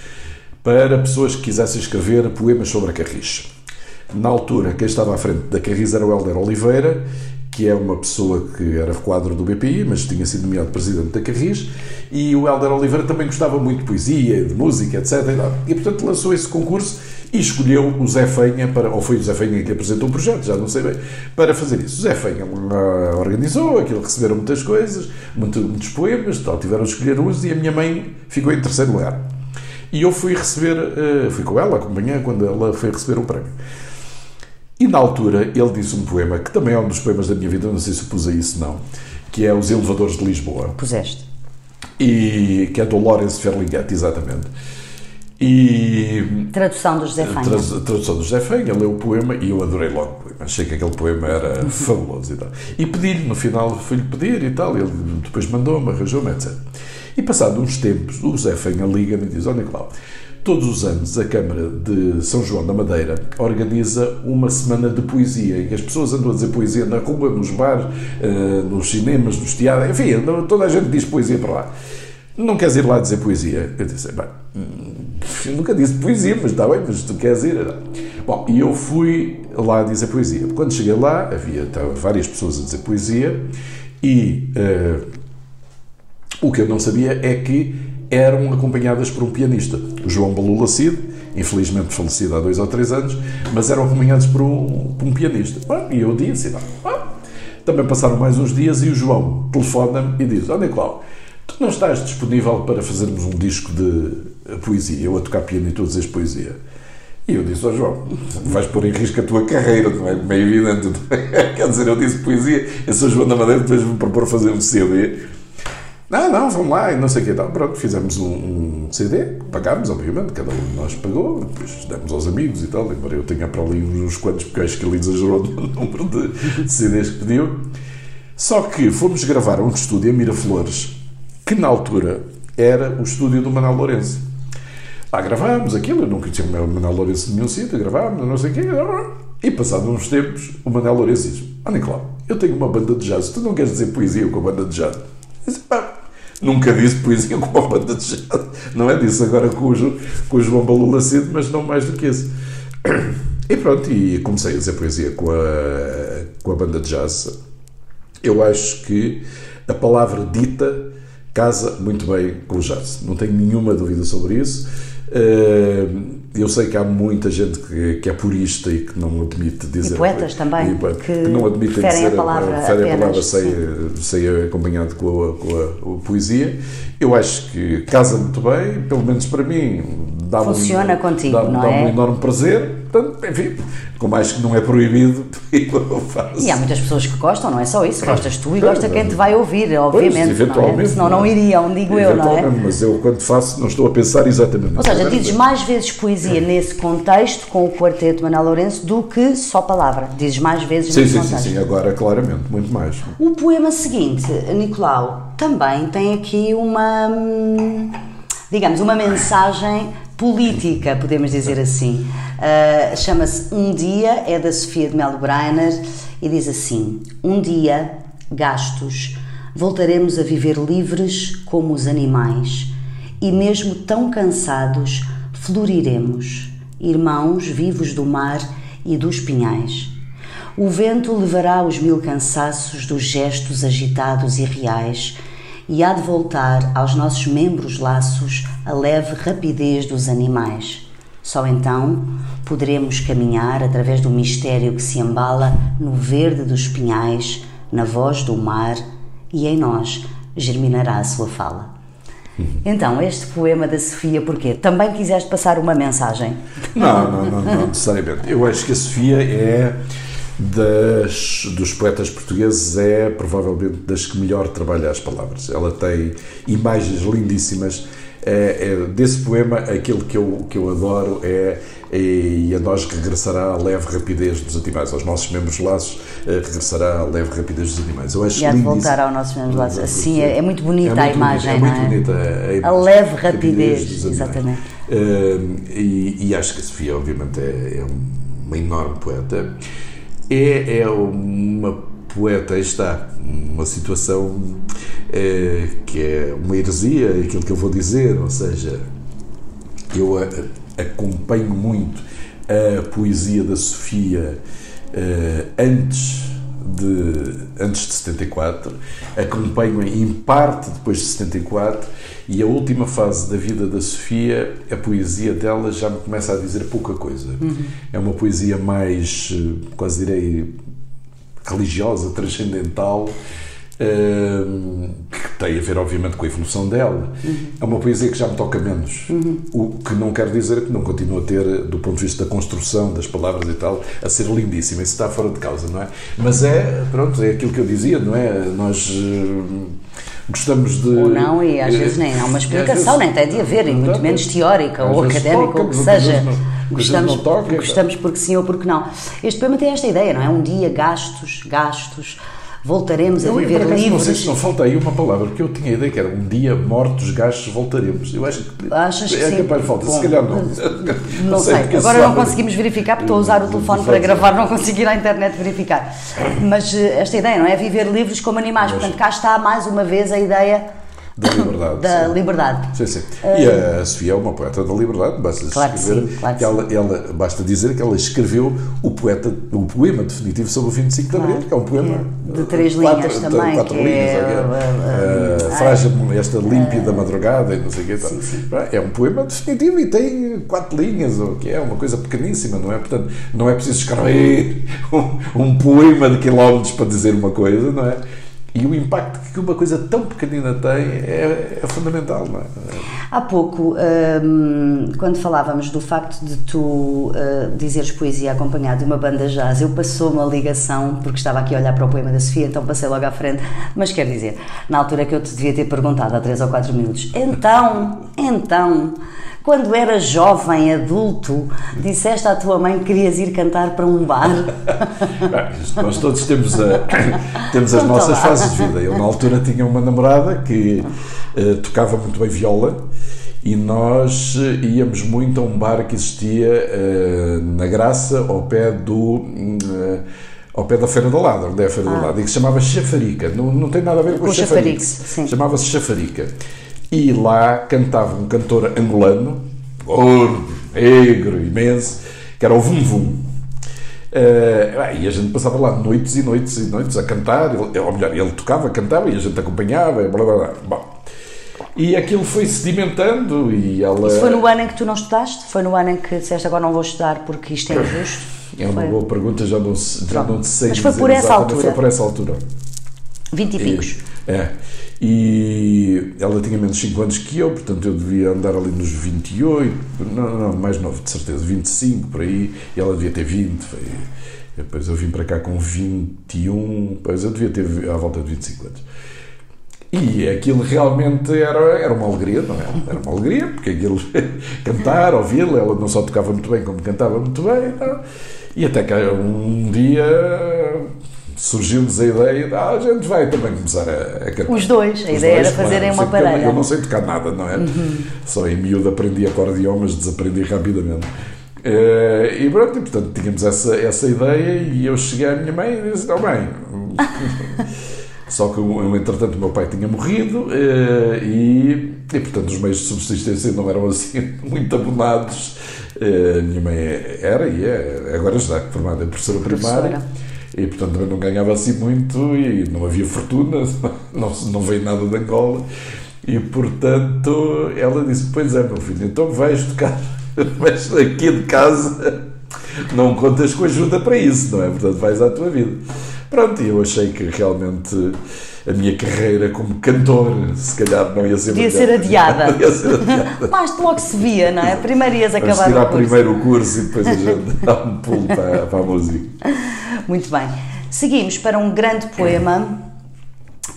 para pessoas que quisessem escrever poemas sobre a Carris. Na altura, quem estava à frente da Carris era o Helder Oliveira, que é uma pessoa que era quadro do BPI, mas tinha sido nomeado presidente da Carris, e o Helder Oliveira também gostava muito de poesia, de música, etc. E, portanto lançou esse concurso e escolheu o Zé Fenha, para, ou foi o Zé Fenha que apresentou o projeto, já não sei bem, para fazer isso. O Zé Fenha ah, organizou, aquilo receberam muitas coisas, muito- muitos poemas, tal, tiveram de escolher uns, e a minha mãe ficou em terceiro lugar. E eu fui receber, eh, fui com ela acompanhar quando ela foi receber o prémio. E na altura ele disse um poema que também é um dos poemas da minha vida, não sei se pus aí isso não, que é Os Elevadores de Lisboa, Puseste. e que é do Lawrence Ferlinghetti, exatamente. E Tradução do José a Fanha. tra- a tradução do José Fenga, leu o poema e eu adorei logo o poema. Achei que aquele poema era fabuloso e tal. E pedi-lhe, no final fui-lhe pedir e tal, ele depois mandou-me, arranjou-me, etc. E passado uns tempos, o José Fenga liga-me e diz: Ó Nicolau, todos os anos a Câmara de São João da Madeira organiza uma semana de poesia em que as pessoas andam a dizer poesia na rua, nos bares, eh, nos cinemas, nos teatros, enfim, toda a gente diz poesia para lá. Não queres ir lá dizer poesia? Eu disse, bem, hum, eu nunca disse poesia, mas está bem, mas tu queres ir? Bom, e eu fui lá dizer poesia. Quando cheguei lá, havia várias pessoas a dizer poesia e eh, o que eu não sabia é que eram acompanhadas por um pianista, João Balula Cid, infelizmente falecido há dois ou três anos, mas eram acompanhados por um, por um pianista. E eu disse, ah, também passaram mais uns dias e o João telefona-me e diz: Ó Nicolau, tu não estás disponível para fazermos um disco de poesia? Eu a tocar piano e tu a dizeres poesia. E eu disse ao João, vais pôr em risco a tua carreira, não é? Meio evidente. Quer dizer, eu disse poesia, eu sou João da Madeira, depois me propor fazer um CD. Não, não, vamos lá, e não sei o que tal. Pronto, fizemos um, um, CD, pagámos, obviamente, cada um de nós pagou, depois demos aos amigos e tal, embora eu tenha para ali uns quantos, porque acho que ele exagerou no número de, CDs que pediu. Só que fomos gravar um estúdio em Miraflores, que na altura era o estúdio do Manuel Lourenço. Lá gravámos aquilo, eu nunca tinha o Manuel Lourenço de nenhum sítio, gravámos, não sei o quê. E passados uns tempos, o Manuel Lourenço diz: Ah, Nicolau, eu tenho uma banda de jazz, tu não queres dizer poesia com a banda de jazz? Nunca disse poesia com uma banda de jazz. Não é disso agora com o, com o João cedo, mas não mais do que isso. E pronto, e comecei a dizer poesia com a, com a banda de jazz. Eu acho que a palavra dita casa muito bem com o jazz. Não tenho nenhuma dúvida sobre isso. Eh, eu sei que há muita gente que, que é purista e que não admite dizer. E poetas também. E, que, que não admitem dizer a palavra. Preferem a palavra sem, sem acompanhado com a, com, a, a, poesia. Eu acho que casa muito bem, pelo menos para mim. Dá Funciona um, contigo, dá, não dá é? um enorme prazer. Portanto, enfim, como acho que não é proibido, eu faço. E há muitas pessoas que gostam, não é só isso. Gostas tu e gosta quem te vai ouvir, obviamente. Pois, eventualmente, não é? Senão não iriam, digo eu, não é? Mas eu, quando faço, não estou a pensar exatamente Ou seja, dizes mais vezes poesia nesse contexto, com o quarteto Manuel Lourenço, do que só palavra. Dizes mais vezes sim, nesse sim, contexto. Sim, sim, agora claramente, muito mais. O poema seguinte, Nicolau, também tem aqui uma, digamos, uma mensagem política, podemos dizer assim. Uh, Chama-se Um Dia, é da Sofia de Melo Breiner e diz assim: Um dia, gastos, voltaremos a viver livres como os animais e, mesmo tão cansados, floriremos, irmãos vivos do mar e dos pinhais. O vento levará os mil cansaços dos gestos agitados e reais e há de voltar aos nossos membros laços a leve rapidez dos animais. Só então poderemos caminhar através do mistério que se embala no verde dos pinhais, na voz do mar, e em nós germinará a sua fala. Então, este poema da Sofia, porquê? Também quiseste passar uma mensagem? Não, não, não, não necessariamente. Eu acho que a Sofia é das, dos poetas portugueses é provavelmente das que melhor trabalha as palavras. Ela tem imagens lindíssimas. É, é, desse poema, aquilo que eu, que eu adoro é, é e a nós regressará a leve rapidez dos animais, aos nossos membros laços regressará a leve rapidez dos animais. Eu acho e há de voltar aos nossos membros laços. Assim, é, é muito bonita é muito a imagem, bonita, é? Muito bonita a, a leve rapidez, exatamente. Uh, e, e, acho que a Sofia, obviamente, é, é uma enorme poeta é, é uma poeta, aí está, uma situação é, que é uma heresia, aquilo que eu vou dizer, ou seja, eu a, a, acompanho muito a poesia da Sofia é, antes de, antes de 74, acompanho em parte depois de 74 e a última fase da vida da Sofia, a poesia dela já me começa a dizer pouca coisa. Uhum. É uma poesia mais, quase direi, religiosa, transcendental, que tem a ver, obviamente, com a evolução dela. Uhum. É uma poesia que já me toca menos. Uhum. O que não quer dizer que não continua a ter, do ponto de vista da construção das palavras e tal, a ser lindíssima. Isso está fora de causa, não é? Mas é, pronto, é aquilo que eu dizia, não é? Nós gostamos de. Ou não, e às vezes nem há uma explicação, vezes, nem tem de haver, e muito menos teórica ou académica, ou o que seja. Gostamos, toca, gostamos porque sim ou porque não. Este poema tem esta ideia, não é? Um dia, gastos, gastos voltaremos eu, a viver livres. Não sei se não falta aí uma palavra, porque eu tinha a ideia que era um dia mortos, gastos, voltaremos. Eu acho que Achas é que capaz de falta, se calhar não. Não, não sei, agora não conseguimos verificar, porque estou a usar o telefone para gravar, não consegui ir à internet verificar. Mas esta ideia, não é? Viver livres como animais. Portanto, cá está mais uma vez a ideia da liberdade. da sim. liberdade. Sim, sim. E a Sofia é uma poeta da liberdade, basta claro escrever sim, claro que ela, ela, basta dizer que ela escreveu o poeta, o poema definitivo sobre o 25 de Abril, claro. que é um poema de três quatro, linhas também, de quatro que linhas, é, é, uh, frágil, esta límpida uh, madrugada e não sei o quê. Sim, sim. É um poema definitivo e tem quatro linhas, o que é uma coisa pequeníssima, não é? Portanto, não é preciso escrever um, um poema de quilómetros para dizer uma coisa, não é? E o impacto que uma coisa tão pequenina tem é, é fundamental, não é? Há pouco, hum, quando falávamos do facto de tu uh, dizeres poesia acompanhada de uma banda jazz, eu passou uma ligação, porque estava aqui a olhar para o poema da Sofia, então passei logo à frente, mas quer dizer, na altura que eu te devia ter perguntado há 3 ou 4 minutos, então, então, quando eras jovem, adulto, disseste à tua mãe que querias ir cantar para um bar? Nós todos temos, a, temos as nossas lá. fases de vida. Eu, na altura, tinha uma namorada que uh, tocava muito bem viola e nós eh, íamos muito a um bar que existia uh, na Graça, ao pé do. Uh, ao pé da Feira do Lado, onde é a Feira ah. do Lado, e que se chamava Chafarica. Não, não tem nada a ver com, com Chafarix. Chamava-se Chafarica. E lá cantava um cantor angolano, gordo, negro, imenso, que era o Vum Vum. Uh, e a gente passava lá noites e noites e noites a cantar, ele, ou melhor, ele tocava, cantava e a gente acompanhava, blá blá blá. Bom, e aquilo foi sedimentando e ela. Isso foi no ano em que tu não estudaste? Foi no ano em que disseste agora não vou estudar porque isto é injusto? É uma foi. boa pergunta, já não, já não sei. Mas foi por essa altura? Foi por essa altura. 20 e picos. É. E ela tinha menos 5 anos que eu, portanto eu devia andar ali nos 28, não, não, mais novo, de certeza, 25 por aí, e ela devia ter 20. Foi, depois eu vim para cá com 21, depois eu devia ter à volta de 25 anos. E aquilo realmente era, era uma alegria, não é? Era uma alegria, porque aquilo cantar, ouvi-la, ela não só tocava muito bem, como cantava muito bem. Não? E até que um dia surgiu-nos a ideia de ah, a gente vai também começar a, a cantar. Os dois, a Os ideia dois, era fazerem uma parelha. Eu não sei tocar nada, não é? Uhum. Só em miúdo aprendi acordeão, mas desaprendi rapidamente. Uh, e pronto, e, portanto tínhamos essa, essa ideia e eu cheguei à minha mãe e disse, não bem, só que entretanto o meu pai tinha morrido uh, e, e portanto os meios de subsistência não eram assim muito abonados. A minha mãe era e é, agora está formada em professora primária e portanto também não ganhava assim muito e não havia fortuna, não, não veio nada de Angola e portanto ela disse, pois é meu filho, então vais tocar, vais aqui de casa, não contas com ajuda para isso, não é? Portanto vais à tua vida. Pronto, e eu achei que realmente a minha carreira como cantor, se calhar não ia ser Podia ser adiada. ia ser adiada. Mas logo se via, não é? Primeiro ias acabar o curso. primeiro o curso e depois a gente dá um pulo para, para a música. Muito bem. Seguimos para um grande poema,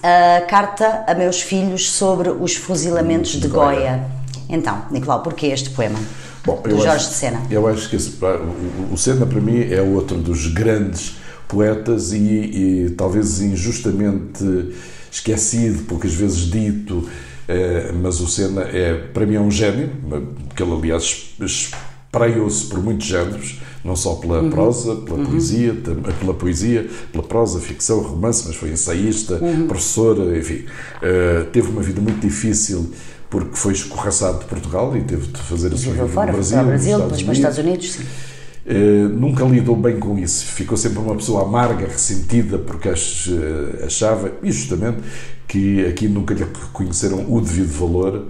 a Carta a Meus Filhos sobre os Fuzilamentos de, de Goya. Goya. Então, Nicolau, porquê este poema? Bom, do Jorge acho, de Sena. Eu acho que esse, o, o Sena, para mim, é outro dos grandes poetas e, e talvez injustamente esquecido, poucas vezes dito, eh, mas o Sena é, para mim, é um gênio, que ele, aliás, espraiou-se por muitos géneros, não só pela uhum. prosa, pela uhum. poesia, pela poesia, pela prosa, ficção, romance, mas foi ensaísta, uhum. professor, enfim. Uh, teve uma vida muito difícil porque foi escorraçado de Portugal e teve de fazer a sua vida fora, no Brasil, Brasil depois para os Estados Unidos. Sim. Uh, nunca lidou bem com isso. Ficou sempre uma pessoa amarga, ressentida, porque ach, uh, achava, e justamente, que aqui nunca lhe reconheceram o devido valor.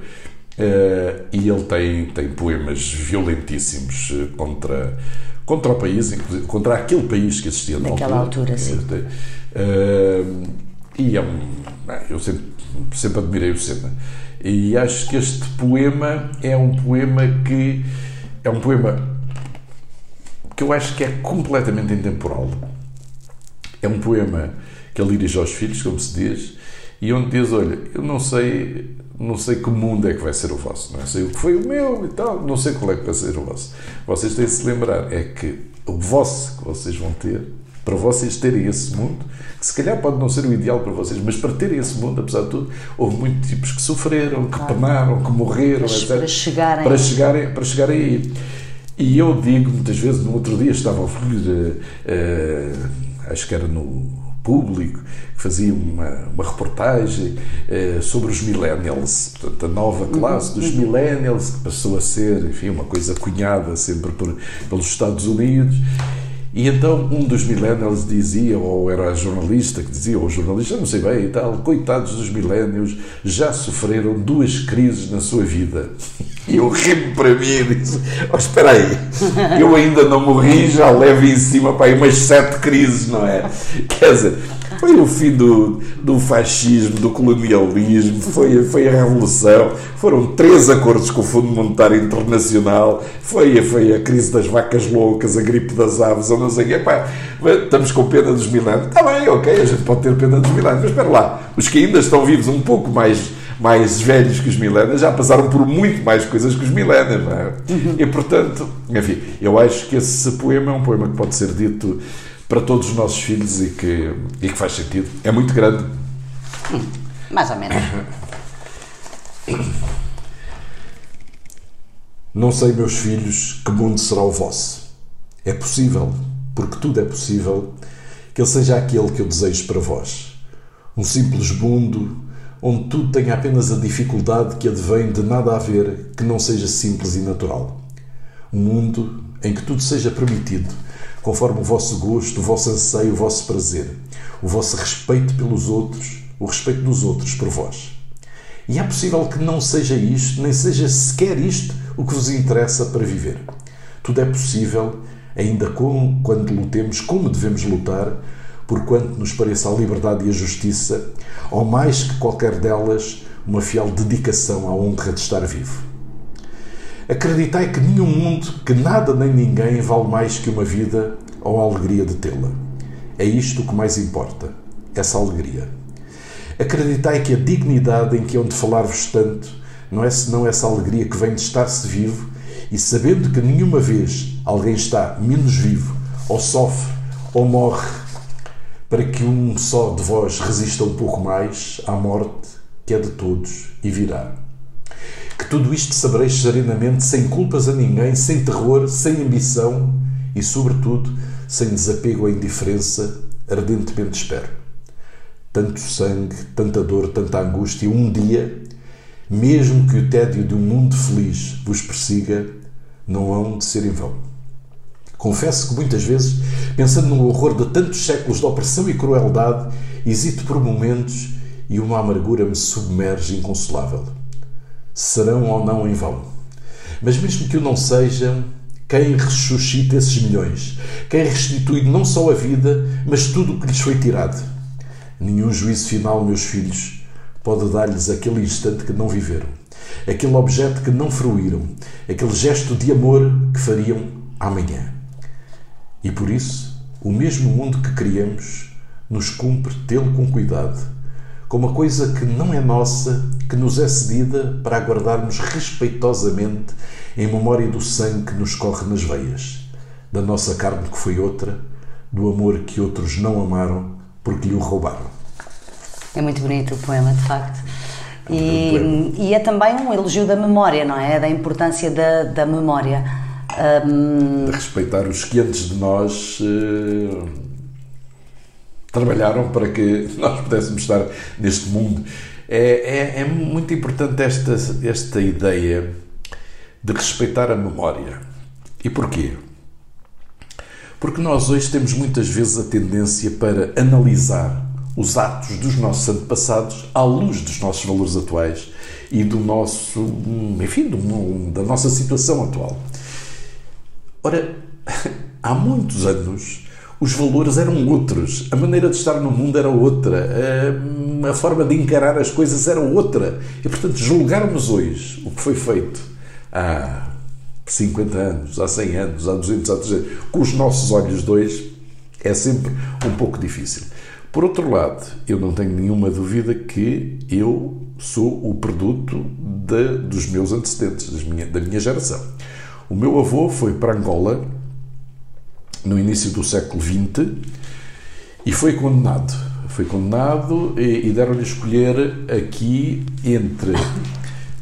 Uh, e ele tem, tem poemas violentíssimos contra contra o país, contra aquele país que existia naquela altura. altura sim. Uh, e é um, eu sempre, sempre admirei o Senna. E acho que este poema é um poema que é um poema que eu acho que é completamente intemporal. É um poema que ele dirige aos filhos, como se diz, e onde diz: Olha, eu não sei não sei que mundo é que vai ser o vosso, não é? sei o que foi o meu e tal, não sei qual é que vai ser o vosso. Vocês têm de se lembrar, é que o vosso que vocês vão ter, para vocês terem esse mundo, que se calhar pode não ser o ideal para vocês, mas para terem esse mundo, apesar de tudo, houve muitos tipos que sofreram, que claro. penaram, que morreram, para, etc. Para chegarem. Para chegarem, para chegarem aí. E eu digo, muitas vezes, no outro dia estava a ouvir, uh, uh, acho que era no público, que fazia uma, uma reportagem eh, sobre os millennials, portanto, a nova classe dos uhum. millennials, que passou a ser, enfim, uma coisa cunhada sempre por, pelos Estados Unidos. E então um dos millennials dizia, ou era a jornalista que dizia, ou o jornalista, não sei bem e tal, coitados dos millennials, já sofreram duas crises na sua vida. E eu ri para mim e disse: oh, Espera aí, eu ainda não morri, já levo em cima para aí umas sete crises, não é? Quer dizer, foi o fim do, do fascismo, do colonialismo, foi, foi a revolução, foram três acordos com o Fundo Monetário Internacional, foi, foi a crise das vacas loucas, a gripe das aves, ou não sei o quê. Pá, estamos com pena dos milênios. Está bem, ok, a gente pode ter pena dos milênios, mas espera lá, os que ainda estão vivos um pouco mais mais velhos que os milénios já passaram por muito mais coisas que os milénios, não é? Uhum. E portanto, enfim, eu acho que esse poema é um poema que pode ser dito para todos os nossos filhos e que, e que faz sentido. É muito grande. Hum, mais ou menos. Não sei, meus filhos, que mundo será o vosso. É possível, porque tudo é possível, que ele seja aquele que eu desejo para vós. Um simples mundo onde tudo tenha apenas a dificuldade que advém de nada haver que não seja simples e natural. Um mundo em que tudo seja permitido, conforme o vosso gosto, o vosso anseio, o vosso prazer, o vosso respeito pelos outros, o respeito dos outros por vós. E é possível que não seja isto, nem seja sequer isto, o que vos interessa para viver. Tudo é possível, ainda quando lutemos como devemos lutar, porquanto nos pareça a liberdade e a justiça, ou mais que qualquer delas, uma fiel dedicação à honra de estar vivo. Acreditai que nenhum mundo, que nada nem ninguém vale mais que uma vida ou a alegria de tê-la. É isto que mais importa, essa alegria. Acreditai que a dignidade em que hão de falar-vos tanto não é senão essa alegria que vem de estar-se vivo e sabendo que nenhuma vez alguém está menos vivo, ou sofre, ou morre, para que um só de vós resista um pouco mais à morte que é de todos e virá. Que tudo isto sabereis serenamente, sem culpas a ninguém, sem terror, sem ambição e, sobretudo, sem desapego à indiferença, ardentemente espero. Tanto sangue, tanta dor, tanta angústia, um dia, mesmo que o tédio de um mundo feliz vos persiga, não hão de ser em vão. Confesso que muitas vezes, pensando no horror de tantos séculos de opressão e crueldade, hesito por momentos e uma amargura me submerge inconsolável. Serão ou não em vão? Mas mesmo que o não sejam, quem ressuscita esses milhões? Quem restitui não só a vida, mas tudo o que lhes foi tirado? Nenhum juízo final, meus filhos, pode dar-lhes aquele instante que não viveram, aquele objeto que não fruíram, aquele gesto de amor que fariam amanhã. E por isso, o mesmo mundo que criamos nos cumpre tê-lo com cuidado, como uma coisa que não é nossa, que nos é cedida para aguardarmos respeitosamente em memória do sangue que nos corre nas veias, da nossa carne que foi outra, do amor que outros não amaram porque lhe o roubaram. É muito bonito o poema, de facto. E, e, é também um elogio da memória, não é? Da importância da, da memória. Um... De respeitar os que antes de nós uh, trabalharam para que nós pudéssemos estar neste mundo. É, é, é, muito importante esta, esta ideia de respeitar a memória. E porquê? Porque nós hoje temos muitas vezes a tendência para analisar os atos dos nossos antepassados à luz dos nossos valores atuais e do nosso, enfim, do, da nossa situação atual. Ora, há muitos anos os valores eram outros, a maneira de estar no mundo era outra, a, forma de encarar as coisas era outra. E, portanto, julgarmos hoje o que foi feito há 50 anos, há 100 anos, há 200, há 300, com os nossos olhos dois, é sempre um pouco difícil. Por outro lado, eu não tenho nenhuma dúvida que eu sou o produto de, dos meus antecedentes, minha, da minha geração. O meu avô foi para Angola no início do século XX e foi condenado. Foi condenado e, e deram-lhe escolher aqui entre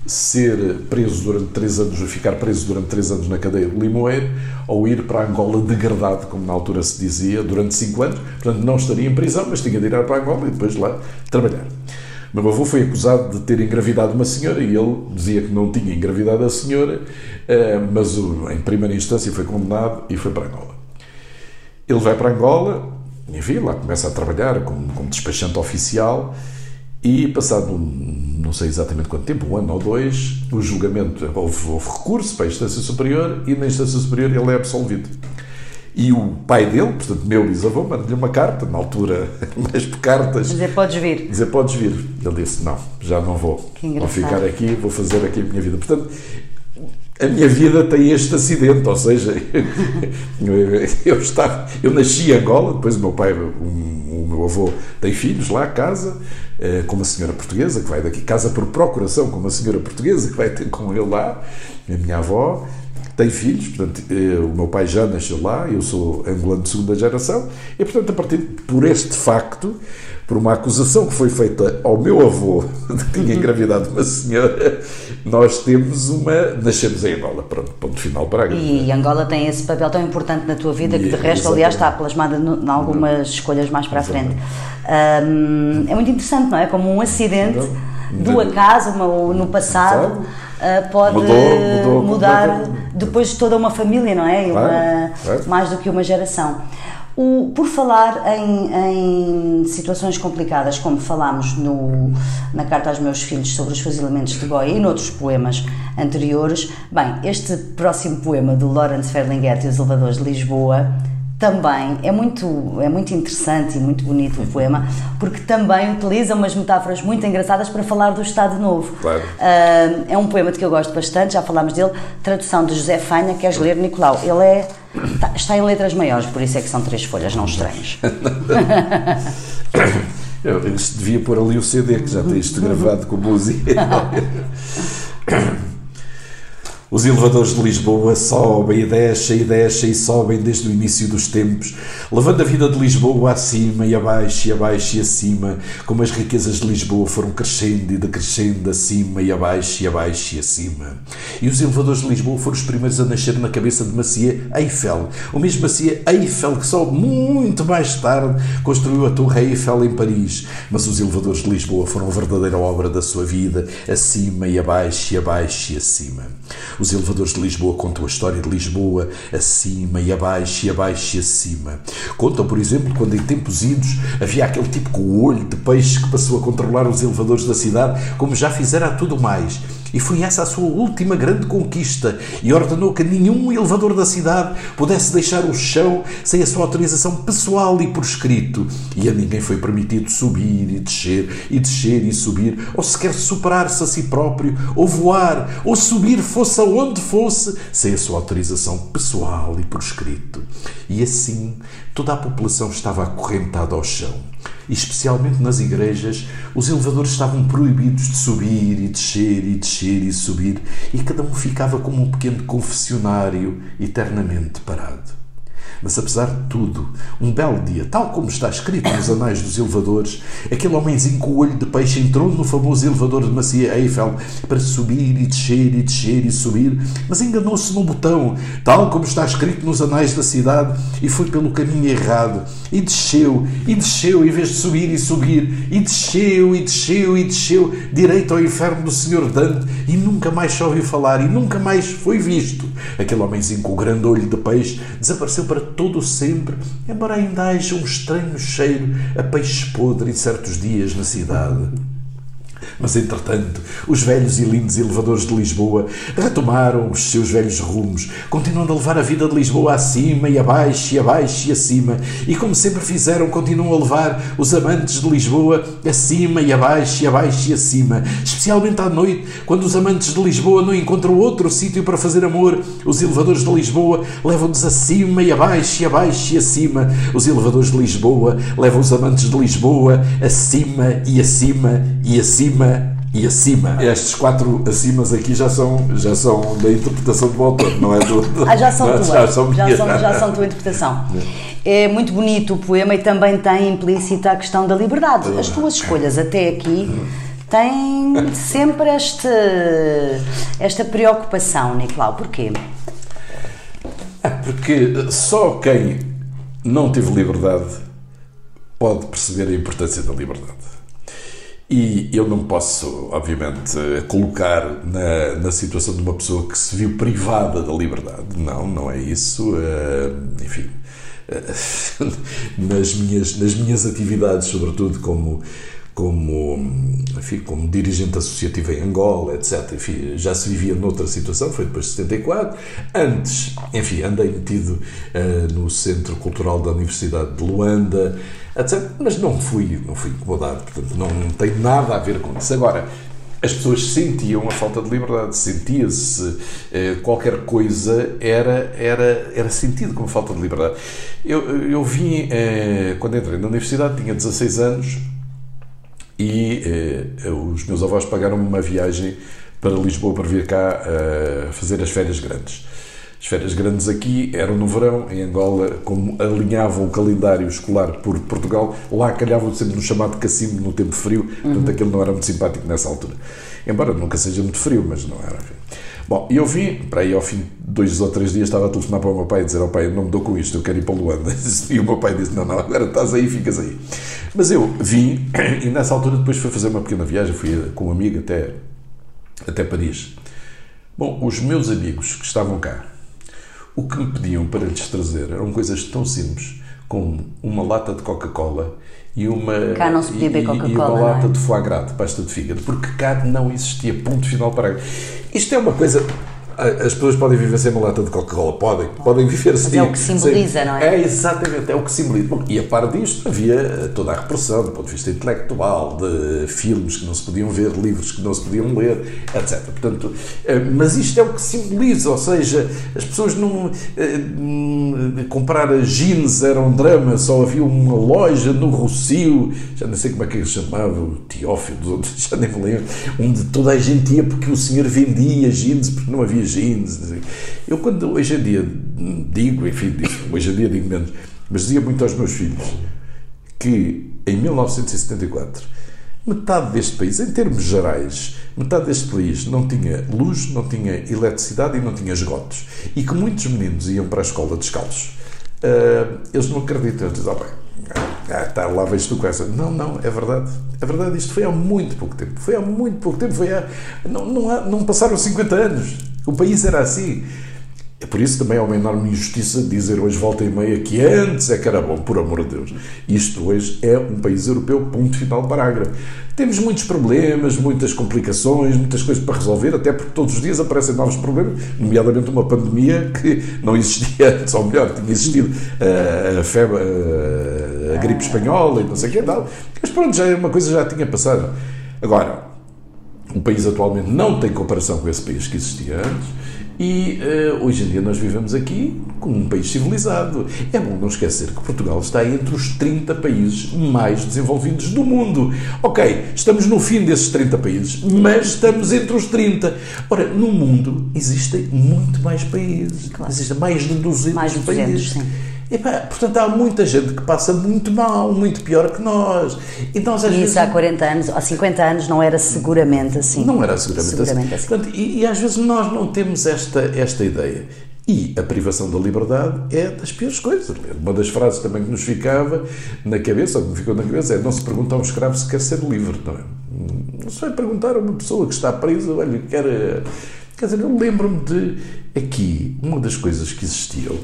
ser preso durante três anos, ficar preso durante três anos na cadeia de Limoeiro, ou ir para Angola degradado, como na altura se dizia, durante cinco anos. Portanto, não estaria em prisão, mas tinha de ir para Angola e depois lá trabalhar. Meu avô foi acusado de ter engravidado uma senhora e ele dizia que não tinha engravidado a senhora, eh, mas em primeira instância foi condenado e foi para Angola. Ele vai para Angola, enfim, lá começa a trabalhar como, como despachante oficial E passado, não sei exatamente quanto tempo, um ano ou dois, o julgamento, houve, houve recurso para a instância superior e na instância superior ele é absolvido. E o pai dele, portanto, meu bisavô, manda-lhe uma carta, na altura, mais por cartas. Dizer, podes vir. Dizer, podes vir. Ele disse, não, já não vou. Vou ficar aqui, vou fazer aqui a minha vida. Portanto, a minha vida tem este acidente, ou seja, eu, estava, eu nasci em Angola, depois o meu pai, o, o meu avô tem filhos lá, casa, eh, com uma senhora portuguesa que vai daqui, casa por procuração com uma senhora portuguesa que vai ter com ele lá, a minha avó, tem filhos, portanto, eh, o meu pai já nasceu lá, eu sou angolano de segunda geração, e portanto, a partir por este facto, por uma acusação que foi feita ao meu avô de que tinha engravidado uma senhora, nós temos uma. Nascemos em Angola, pronto, ponto final para a E Angola tem esse papel tão importante na tua vida que, de resto, exatamente. aliás, está plasmada em algumas escolhas mais para a frente. É muito interessante, não é? Como um acidente do acaso uma, no passado uh, pode mudou, mudou mudar depois de toda uma família, não é? Uma, Mais do que uma geração. O, por falar em, em, situações complicadas, como falámos no, na carta aos meus filhos sobre os fusilamentos de Goya e noutros poemas anteriores, bem, este próximo poema do Lawrence Ferlinghetti, Os Elevadores de Lisboa, também é muito, é muito interessante e muito bonito o poema, porque também utiliza umas metáforas muito engraçadas para falar do Estado Novo. Claro. Uh, é um poema de que eu gosto bastante, já falámos dele, tradução de José Fanha, queres ler, Nicolau? Ele é, está, está em letras maiores, por isso é que são três folhas, não estranhos. eu, eu devia pôr ali o CD, que já tem isto gravado com música. Os elevadores de Lisboa sobem e descem e descem e sobem desde o início dos tempos, levando a vida de Lisboa acima e abaixo e abaixo e acima, como as riquezas de Lisboa foram crescendo e decrescendo acima e abaixo e abaixo e acima. E os elevadores de Lisboa foram os primeiros a nascer na cabeça de Macia Eiffel, o mesmo Macia Eiffel que só muito mais tarde construiu a Torre Eiffel em Paris. Mas os elevadores de Lisboa foram a verdadeira obra da sua vida, acima e abaixo e abaixo e acima. Os elevadores de Lisboa contam a história de Lisboa acima e abaixo e abaixo e acima. Contam, por exemplo, quando em tempos idos havia aquele tipo com o olho de peixe que passou a controlar os elevadores da cidade, como já fizera a tudo mais e foi essa a sua última grande conquista e ordenou que nenhum elevador da cidade pudesse deixar o chão sem a sua autorização pessoal e por escrito. E a ninguém foi permitido subir e descer, e descer e subir, ou sequer superar-se a si próprio, ou voar, ou subir fosse aonde fosse, sem a sua autorização pessoal e por escrito. E assim toda a população estava acorrentada ao chão especialmente nas igrejas, os elevadores estavam proibidos de subir e descer e descer e subir, e cada um ficava como um pequeno confessionário eternamente parado. Mas apesar de tudo, um belo dia, tal como está escrito nos anais dos elevadores, aquele homenzinho com o olho de peixe entrou no famoso elevador de Macia Eiffel para subir e descer e descer e subir, mas enganou-se no botão, tal como está escrito nos anais da cidade, e foi pelo caminho errado, e desceu, e desceu, em vez de subir e subir, e desceu, e desceu, e desceu, direito ao inferno do Senhor Dante, e nunca mais se ouviu falar, e nunca mais foi visto. Aquele homenzinho com o grande olho de peixe desapareceu para todo sempre, embora ainda haja um estranho cheiro a peixe podre em certos dias na cidade. Mas, entretanto, os velhos e lindos elevadores de Lisboa retomaram os seus velhos rumos, continuando a levar a vida de Lisboa acima e abaixo e abaixo e acima, e como sempre fizeram, continuam a levar os amantes de Lisboa acima e abaixo e abaixo e acima, especialmente à noite, quando os amantes de Lisboa não encontram outro sítio para fazer amor, os elevadores de Lisboa levam-nos acima e abaixo e abaixo e acima, os elevadores de Lisboa levam os amantes de Lisboa acima e acima e acima acima e acima. Estes quatro acimas aqui já são, já são da interpretação do autor, não é do. ah, já são tua. Já são, já são, já são tua interpretação. É muito bonito o poema e também tem implícita a questão da liberdade. As tuas escolhas até aqui têm sempre este, esta preocupação, Nicolau. Porquê? É porque só quem não teve liberdade pode perceber a importância da liberdade. E eu não posso, obviamente, colocar na, na situação de uma pessoa que se viu privada da liberdade. Não, não é isso. Uh, enfim, uh, nas, minhas, nas minhas atividades, sobretudo como, como, enfim, como dirigente associativo em Angola, etc. Enfim, já se vivia noutra situação, foi depois de 74. Antes, enfim, andei metido uh, no Centro Cultural da Universidade de Luanda, etc. Mas não fui, não fui incomodado, portanto, não, não tem nada a ver com isso. Agora, as pessoas sentiam a falta de liberdade, sentia-se eh, qualquer coisa era, era, era sentido como falta de liberdade. Eu, eu vim, eh, quando entrei na universidade, tinha 16 anos e eh, os meus avós pagaram-me uma viagem para Lisboa para vir cá fazer as férias grandes. As férias grandes aqui eram no verão, em Angola, como alinhavam o calendário escolar por Portugal, lá calhavam sempre no chamado cacimbo no tempo frio, uhum. portanto aquilo não era muito simpático nessa altura. Embora nunca seja muito frio, mas não era. Enfim. Bom, eu vim, para aí ao fim de dois ou três dias, estava a telefonar para o meu pai e dizer ao pai, não me dou com isto, eu quero ir para Luanda. E o meu pai disse, não, não, agora estás aí, ficas aí. Mas eu vim, e nessa altura depois fui fazer uma pequena viagem, fui com um amigo até, até Paris. Bom, os meus amigos que estavam cá, o que me pediam para lhes trazer eram coisas tão simples como uma lata de Coca-Cola e uma, cá não se podia Coca-Cola, e uma lata é? de foie gras, de pasta de fígado, porque cá não existia ponto final para. Isto é uma coisa as pessoas podem viver sem uma lata de Coca-Cola, podem, podem viver sem. Mas é o que simboliza, sem, não é? É, exatamente, é o que simboliza. Bom, e a par disto, havia toda a repressão do ponto de vista intelectual, de filmes que não se podiam ver, livros que não se podiam ler, etc. Portanto, eh, mas isto é o que simboliza, ou seja, as pessoas não. Eh, comprar jeans era um drama, só havia uma loja no Rocio, já não sei como é que ele chamava, o Teófilo, já nem me lembro, onde toda a gente ia porque o senhor vendia jeans, porque não havia jeans. Eu, quando hoje em dia digo, enfim, hoje em dia digo menos, mas dizia muito aos meus filhos que em 1974 metade deste país, em termos gerais, metade deste país não tinha luz, não tinha eletricidade e não tinha esgotos. E que muitos meninos iam para a escola descalços. Uh, eles não acreditam, eles dizem, oh, bem, ah, tá, lá vês tu com essa. Não, não, é verdade. É verdade, isto foi há muito pouco tempo. Foi há muito pouco tempo. Foi há, não, não, há, não passaram 50 anos. O país era assim. É por isso também é uma enorme injustiça dizer hoje volta e meia que antes é que era bom, por amor de Deus. Isto hoje é um país europeu, ponto final parágrafo. Temos muitos problemas, muitas complicações, muitas coisas para resolver, até porque todos os dias aparecem novos problemas, nomeadamente uma pandemia que não existia antes, ou melhor, tinha existido uh, a febre, uh, a gripe espanhola e não sei o que tal. Mas pronto, já é uma coisa já tinha passado. Agora, o país atualmente não tem comparação com esse país que existia antes e uh, hoje em dia nós vivemos aqui como um país civilizado. É bom não esquecer que Portugal está entre os 30 países mais desenvolvidos do mundo. Ok, estamos no fim desses 30 países, mas estamos entre os 30. Ora, no mundo existem muito mais países. Claro. Existem mais de 200 mais de 200, países. Sim. E, pá, portanto, há muita gente que passa muito mal, muito pior que nós. E, nós, às e isso há 40 anos, há 50 anos não era seguramente assim. Não era seguramente, assim. seguramente assim. assim. Portanto, e, e, às vezes nós não temos esta, esta ideia. E a privação da liberdade é das piores coisas. Uma das frases também que nos ficava na cabeça, ou que me ficou na cabeça, é não se pergunta a um escravo se quer ser livre, não é? Não se vai perguntar a uma pessoa que está presa, olha, quer... Quer dizer, eu lembro-me de aqui, uma das coisas que existiam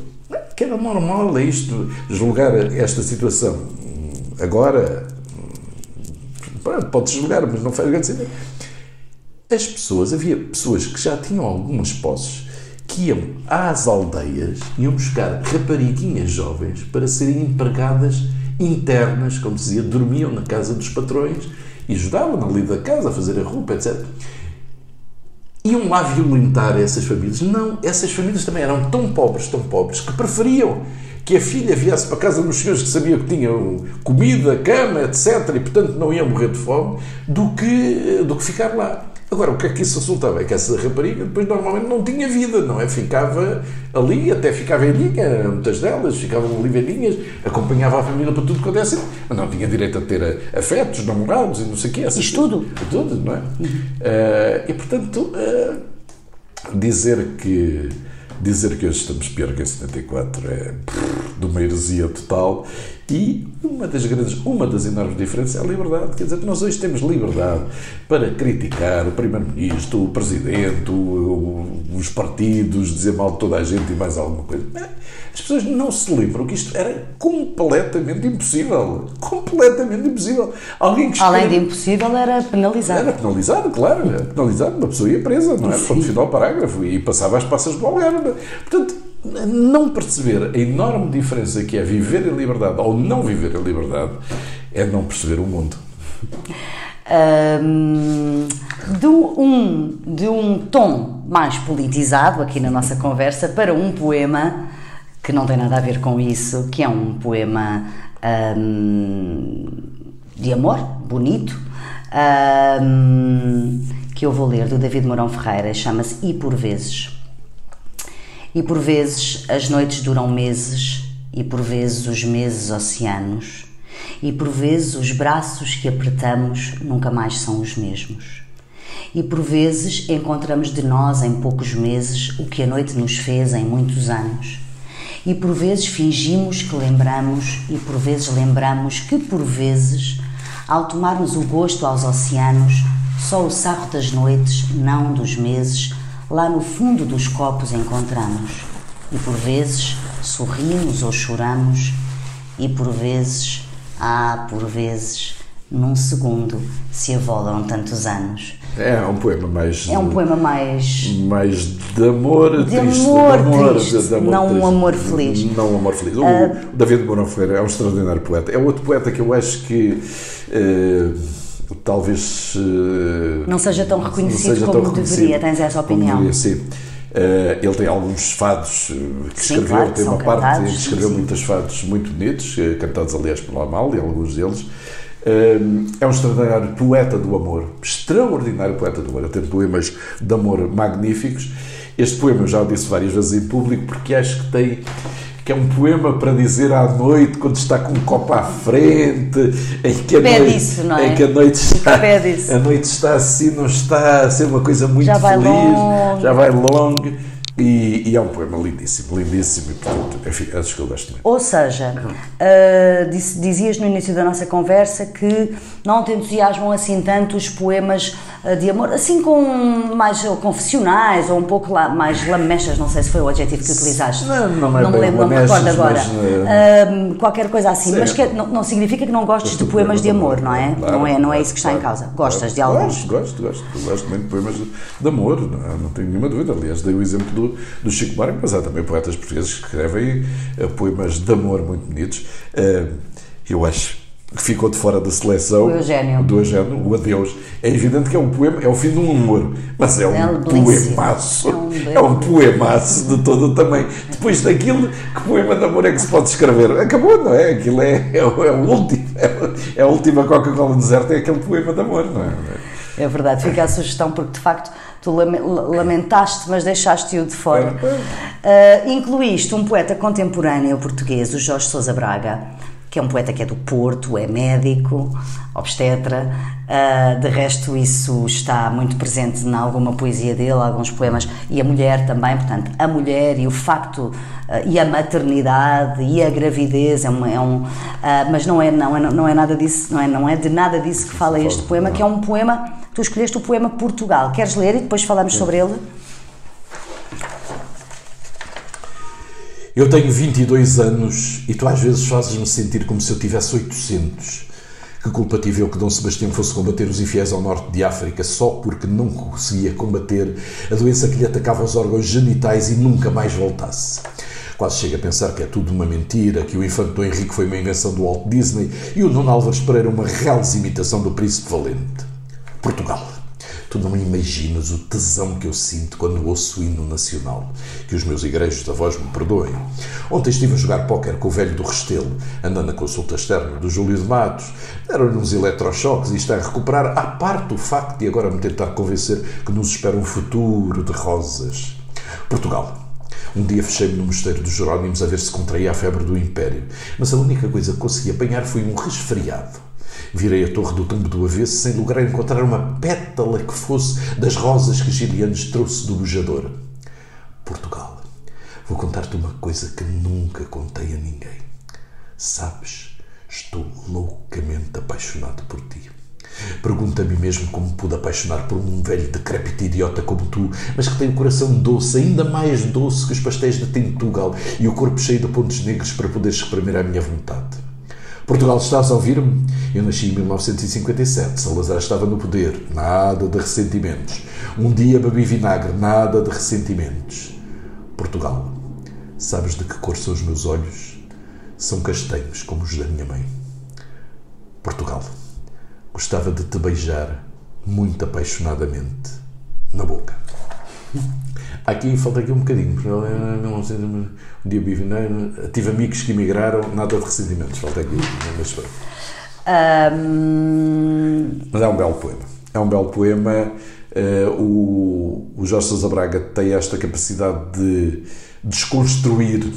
que era normal é isto, julgar esta situação. Agora, pode julgar, mas não faz grande sentido. As pessoas, havia pessoas que já tinham algumas posses que iam às aldeias, iam buscar rapariguinhas jovens para serem empregadas internas, como se dizia, dormiam na casa dos patrões e ajudavam na lida da casa a fazer a roupa, etc iam lá violentar essas famílias. Não, essas famílias também eram tão pobres, tão pobres, que preferiam que a filha viesse para casa dos senhores que sabiam que tinham comida, cama, etc., e portanto não iam morrer de fome, do que, do que ficar lá. Agora, o que é que isso resultava? É que essa rapariga depois normalmente não tinha vida, não é? Ficava ali, até ficava velhinha, muitas delas ficavam ali velhinhas, acompanhava a família para tudo quanto é assim, mas não tinha direito a ter afetos, namorados e não sei o quê. Essas tudo. Tudo, não é? Uh, e portanto, uh, dizer que dizer que hoje estamos pior que em 74 é. de uma heresia total. E uma das grandes, uma das enormes diferenças é a liberdade. Quer dizer, nós hoje temos liberdade para criticar o Primeiro-Ministro, o Presidente, o, os partidos, dizer mal de toda a gente e mais alguma coisa. As pessoas não se lembram que isto era completamente impossível. Completamente impossível. Alguém que Além de impossível, era penalizado. Era penalizado, claro. Era penalizado. Uma pessoa ia presa, não é? Ponto final parágrafo. E passava as passas do Algarve. Portanto, não perceber a enorme diferença que é viver em liberdade ou não viver em liberdade é não perceber o mundo. Um, de, um, de um tom mais politizado aqui na nossa conversa para um poema que não tem nada a ver com isso, que é um poema um, de amor, bonito, que eu vou ler do David Mourão Ferreira, chama-se E por Vezes. E por vezes as noites duram meses, e por vezes os meses oceanos, e por vezes os braços que apertamos nunca mais são os mesmos. E por vezes encontramos de nós em poucos meses o que a noite nos fez em muitos anos. E por vezes fingimos que lembramos, e por vezes lembramos que por vezes, ao tomarmos o gosto aos oceanos, só o sarro das noites, não dos meses, lá no fundo dos copos encontramos. E por vezes sorrimos ou choramos, e por vezes, ah, por vezes, num segundo se avolam tantos anos. É um poema mais. É um poema mais. Mais de amor de triste. Amor de amor, triste, de, de amor não triste. um amor feliz. Não um amor feliz. O uh, David Mourão Ferreira é um extraordinário poeta. É outro poeta que eu acho que. Uh, talvez uh, não seja tão reconhecido seja como tão deveria, tens essa opinião? Deveria, sim. Uh, ele tem alguns fados que sim, escreveu, claro, tem uma parte cantados, que escreveu sim. muitos fados muito bonitos, cantados aliás pelo Amal, alguns deles. Uh, é um extraordinário poeta do amor, extraordinário poeta do amor. Ele tem poemas de amor magníficos. Este poema eu já o disse várias vezes em público porque acho que tem que é um poema para dizer à noite, quando está com um copo à frente, em que a, noite, isso, é? em que a noite está, a noite está assim, não está a ser uma coisa muito já feliz, longe. já vai longo. E, e, é um poema lindíssimo, lindíssimo, e portanto, enfim, acho que eu gosto muito. Ou seja, uh, dizias no início da nossa conversa que não te entusiasmam assim tanto os poemas de amor, assim com mais confessionais ou um pouco lá, mais lamechas, não sei se foi o adjetivo que utilizaste. Não, não, é não me lembro, não me recordo agora. Mas, uh, qualquer coisa assim, sim. mas que, não, não, significa que não gostes de poemas de amor, não é? Claro, não é, não é isso que está claro, em causa. Gostas claro, de alguns? Gosto, gosto, gosto, gosto muito de poemas de, de amor, não, não tenho nenhuma dúvida. Aliás, dei o exemplo do do, Chico Buarque, mas há também poetas portugueses que escrevem poemas de amor muito bonitos. Uh, eu acho que ficou de fora da seleção o Eugênio. do Eugênio, o Adeus. É evidente que é um poema, é o fim de um amor, mas é um é poemaço. É um, é um poemaço de todo o tamanho. Depois daquilo, que poema de amor é que se pode escrever? Acabou, não é? Aquilo é, é, é o último, é, é a última Coca-Cola deserta, é aquele poema de amor, não é? É verdade, fica a sugestão, porque de facto tu lamentaste, mas deixaste-o de fora. Uh, incluíste um poeta contemporâneo português, o Jorge Sousa Braga, que é um poeta que é do Porto, é médico, obstetra. Uh, de resto, isso está muito presente em alguma poesia dele, alguns poemas. E a mulher também, portanto, a mulher e o facto, uh, e a maternidade e a gravidez, é um. É um uh, mas não é, não, é, não é nada disso, não é, não é de nada disso que fala este poema, que é um poema. Tu escolheste o poema Portugal. Queres ler e depois falamos sobre ele? Eu tenho 22 anos e tu às vezes fazes-me sentir como se eu tivesse 800. Que culpa tive eu que Dom Sebastião fosse combater os infiéis ao norte de África só porque não conseguia combater a doença que lhe atacava os órgãos genitais e nunca mais voltasse. Quase chega a pensar que é tudo uma mentira, que o infante Dom Henrique foi uma invenção do Walt Disney e o Nuno Álvares Pereira uma real imitação do Príncipe Valente. Portugal. Tu não imaginas o tesão que eu sinto quando ouço o hino nacional. Que os meus igrejos da voz me perdoem. Ontem estive a jogar póquer com o velho do Restelo, andando na consulta externa do Júlio de Matos. Deram-lhe uns eletrochoques e está a recuperar, à parte o facto de agora me tentar convencer que nos espera um futuro de rosas. Portugal. Um dia fechei-me no mosteiro dos Jerónimos a ver se contraía a febre do Império, mas a única coisa que consegui apanhar foi um resfriado. Virei a torre do tumbo do avesso sem lograr encontrar uma pétala que fosse das rosas que Gilianes trouxe do bujador. Portugal. Vou contar-te uma coisa que nunca contei a ninguém. Sabes, estou loucamente apaixonado por ti. Mim mesmo como pude apaixonar por um velho decrépito idiota como tu, mas que tem o coração doce, ainda mais doce que os pastéis de Tintugal e o corpo cheio de pontos negros para poderes espremer à minha vontade. Portugal, estás a ouvir-me? Eu nasci em 1957, Salazar estava no poder, nada de ressentimentos. Um dia bebi vinagre, nada de ressentimentos. Portugal, sabes de que cor são os meus olhos? São castanhos, como os da minha mãe. Portugal, gostava de te beijar muito apaixonadamente na boca. Aqui falta aqui um bocadinho, porque um dia vivi, tive amigos que emigraram, nada de ressentimentos, falta aqui, mas foi. Um... Mas é um belo poema. É um belo poema. Uh, o, o Jorge Sousa Braga tem esta capacidade de desconstruir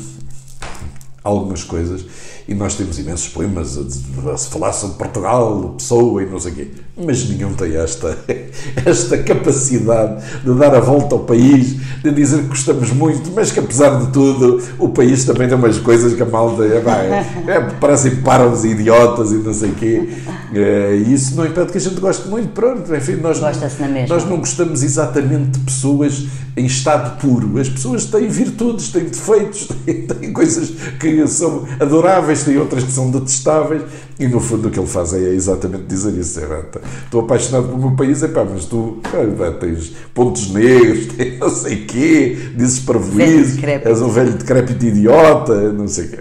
algumas coisas e nós temos imensos poemas a, a, falar sobre Portugal, pessoa e não sei o quê, mas nenhum tem esta, esta capacidade de dar a volta ao país, de dizer que gostamos muito, mas que apesar de tudo o país também tem umas coisas que a malta é, é, é, parecem parvos idiotas e não sei o quê. É, e isso não impede que a gente goste muito, pronto, enfim, nós, nós não gostamos exatamente de pessoas em estado puro. As pessoas têm virtudes, têm defeitos, têm, têm coisas que são adoráveis, têm outras que são detestáveis, e no fundo o que ele faz é exatamente dizer isso. É, estou apaixonado pelo meu país, é pá, mas tu é, tens pontos negros, tens não sei o quê, dizes parvoízo, és um velho decrépito idiota, não sei o quê.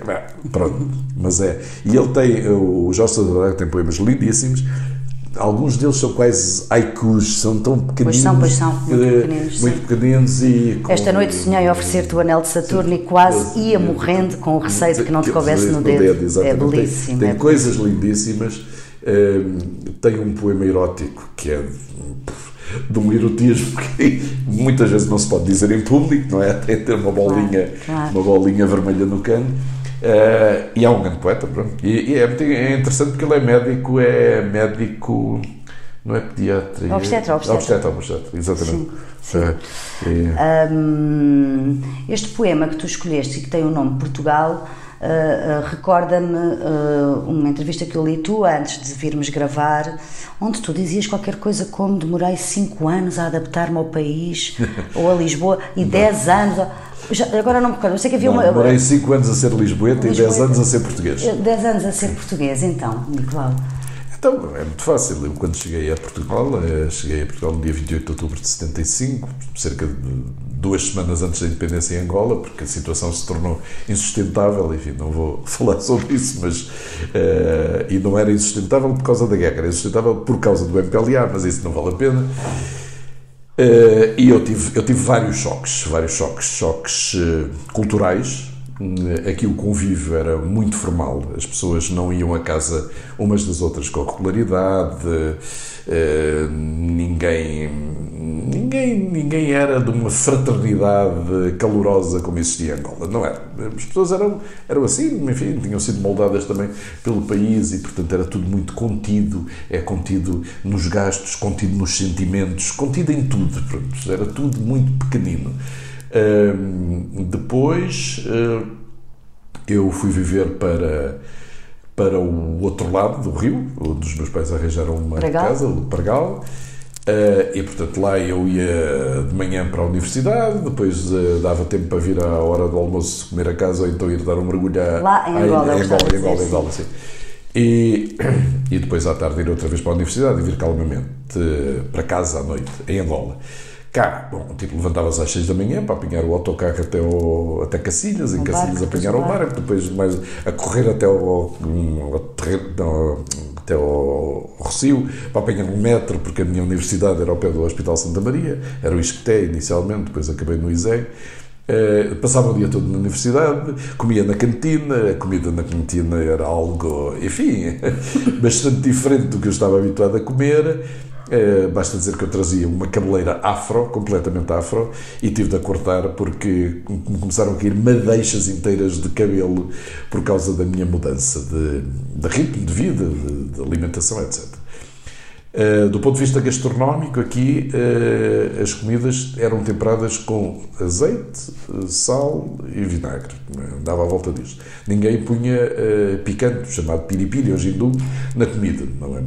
pronto, mas é. E ele tem, o Jorge Sadrada tem poemas lindíssimos, alguns deles são quase haikus, são tão pequeninos. Pois são, pois são, muito eh, pequeninos. Muito pequeninos e. Esta noite sonhei oferecer-te o anel de Saturno e quase ia morrendo com o receio de que não te coubesse no dedo. dedo é belíssimo. Tem, tem é coisas lindíssimas. Tem um poema erótico que é de um erotismo que muitas vezes não se pode dizer em público, não é? Tem ter uma bolinha, claro, claro. uma bolinha vermelha no cano. Uh, e é um grande poeta, pronto. E, e é, é, interessante porque ele é médico, é médico, não é pediatra. É obstetra, obstetra. Obstetra, obstetra, exatamente. Sim, sim. É, um, este poema que tu escolheste e que tem o nome Portugal. Uh, uh, recorda-me uh, uma entrevista que eu li tu antes de virmos gravar, onde tu dizias qualquer coisa como demorei 5 anos a adaptar-me ao país ou a Lisboa e 10 anos. Já, agora não me recordo, eu sei que havia não, uma. Demorei 5 anos a ser Lisboeta, Lisboeta e 10 anos a ser português. 10 anos a ser português, então, Nicolau. Então, é muito fácil. Eu, quando cheguei a Portugal, eh, cheguei a Portugal no dia 28 de outubro de 75, cerca de duas semanas antes da independência em Angola, porque a situação se tornou insustentável. Enfim, não vou falar sobre isso, mas. Uh, e não era insustentável por causa da guerra, era insustentável por causa do MPLA, mas isso não vale a pena. Uh, e eu tive, eu tive vários choques, vários choques, choques uh, culturais. Uh, aqui o convívio era muito formal, as pessoas não iam a casa umas das outras com regularidade, ninguém, ninguém, ninguém era de uma fraternidade calorosa como existia em Angola, não era. As pessoas eram, eram assim, enfim, tinham sido moldadas também pelo país e, portanto, era tudo muito contido, é contido nos gastos, contido nos sentimentos, contido em tudo, pronto, era tudo muito pequenino. Uh, depois uh, eu fui viver para para o outro lado do rio, onde os meus pais arranjaram uma Pragal. casa, o Pargal. Uh, e portanto lá eu ia de manhã para a universidade, depois uh, dava tempo para vir à hora do almoço comer a casa ou então ir dar um mergulho lá em Angola, em Angola, em Angola, Angola sim. E, e depois à tarde ir outra vez para a universidade e vir calmamente uh, para casa à noite, em Angola. Cá, bom, tipo, levantava-se às 6 da manhã para apanhar o autocarro até, o, até Cacilhas, em Cacilhas apanhar o barco, depois mais a correr até ao, ao, ao, até ao Rocio, para apanhar um metro, porque a minha universidade era ao pé do Hospital Santa Maria, era o Isqueté inicialmente, depois acabei no ISEG. Uh, passava o dia todo na universidade, comia na cantina, a comida na cantina era algo, enfim, bastante diferente do que eu estava habituado a comer. Uh, basta dizer que eu trazia uma cabeleira afro, completamente afro, e tive de a cortar porque começaram a cair madeixas inteiras de cabelo por causa da minha mudança de, de ritmo de vida, de, de alimentação, etc. Uh, do ponto de vista gastronómico, aqui uh, as comidas eram temperadas com azeite, sal e vinagre. Dava a volta disso. Ninguém punha picante, chamado piripiri ou jindu, na comida. Não, é?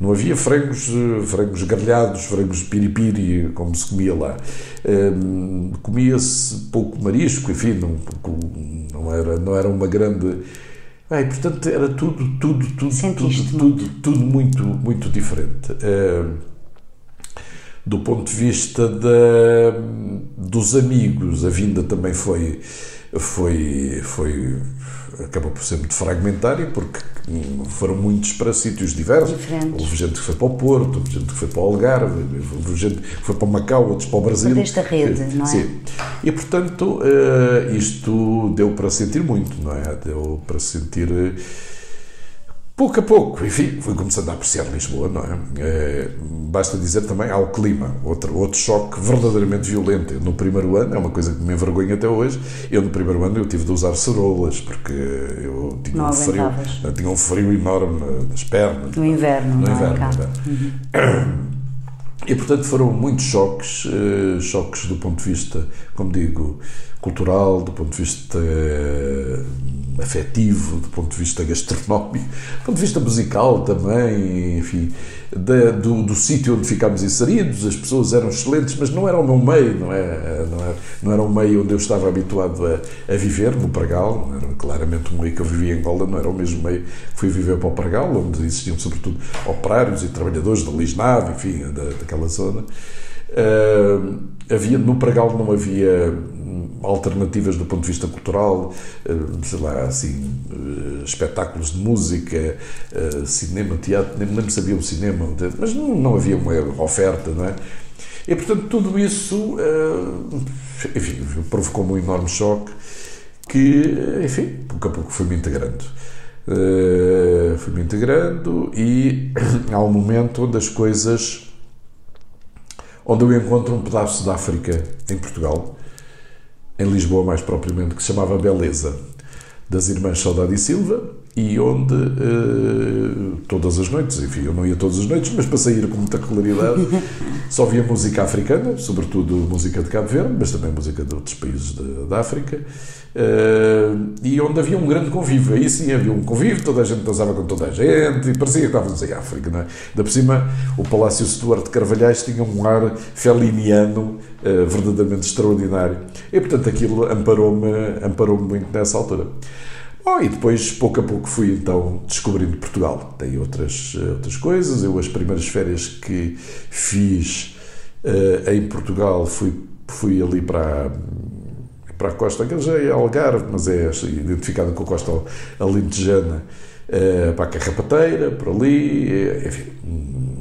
Não havia frangos, frangos grelhados, frangos piripiri, como se comia lá. Comia-se pouco marisco, enfim, não, não, era, não era uma grande e, portanto, era tudo, tudo, tudo, Sentiste tudo, tudo, tudo, muito, muito diferente. Uh, do ponto de vista da, dos amigos, a vinda também foi, foi, foi acabou por ser muito fragmentária, porque foram muitos para sítios diversos. Diferentes. Houve gente que foi para o Porto, houve gente que foi para o Algarve, houve gente que foi para o Macau, outros para o Brasil. Perdeste a rede, não é? Sim. E, portanto, uh, isto deu para sentir muito, não é? Deu para sentir eh, Pouco a pouco, enfim, fui começando a apreciar Lisboa, não é? é basta dizer também ao clima, outro, outro choque verdadeiramente violento. no primeiro ano, é uma coisa que me envergonha até hoje, eu no primeiro ano eu tive de usar cerolas, porque eu tinha, não um frio, eu tinha um frio enorme nas pernas. No inverno, no não é? inverno. É? Uhum. E, portanto, foram muitos choques, eh, choques do ponto de vista, como digo, cultural, do ponto de vista eh, afetivo, do ponto de vista gastronómico, do ponto de vista musical também, enfim, da, do, do sítio onde ficámos inseridos, as pessoas eram excelentes, mas não era o meu meio, não, é, não, era, não era o meio onde eu estava habituado a, a viver, no Pragal, era claramente o meio que eu vivia em Angola, não era o mesmo meio que fui viver para o Pragal, onde existiam sobretudo operários e trabalhadores da Lisnave, enfim, da, daquela zona. Uh, havia, no Pragal não havia alternativas do ponto de vista cultural, eh, sei lá, assim, eh, espetáculos de música, cinema, teatro, nem me lembro se havia um cinema, mas não, não havia uma oferta, não é? E, portanto, tudo isso, enfim, provocou-me um enorme choque que, enfim, pouco a pouco fui-me integrando. fui-me integrando e há um momento onde as coisas onde eu encontro um pedaço da África em Portugal em Lisboa mais propriamente, que se chamava Beleza, das Irmãs Saudade e Silva, e onde uh, todas as noites, enfim, eu não ia todas as noites, mas para sair com muita regularidade, só via música africana, sobretudo música de Cabo Verde, mas também música de outros países da África, uh, e onde havia um grande convívio. Aí sim havia um convívio, toda a gente dançava com toda a gente, e parecia que estávamos em África, não é? Da por cima, o Palácio Stuart de Carvalhais tinha um ar feliniano uh, verdadeiramente extraordinário, e portanto aquilo amparou-me amparou muito nessa altura. Oh, e depois, pouco a pouco, fui então descobrindo Portugal. Tem outras, eh, outras coisas. Eu, as primeiras férias que fiz uh, em Portugal, fui, fui ali para, para a costa, que já é Algarve, mas é identificada com a costa alentejana, uh, para a Carrapateira, por ali, enfim. Hum,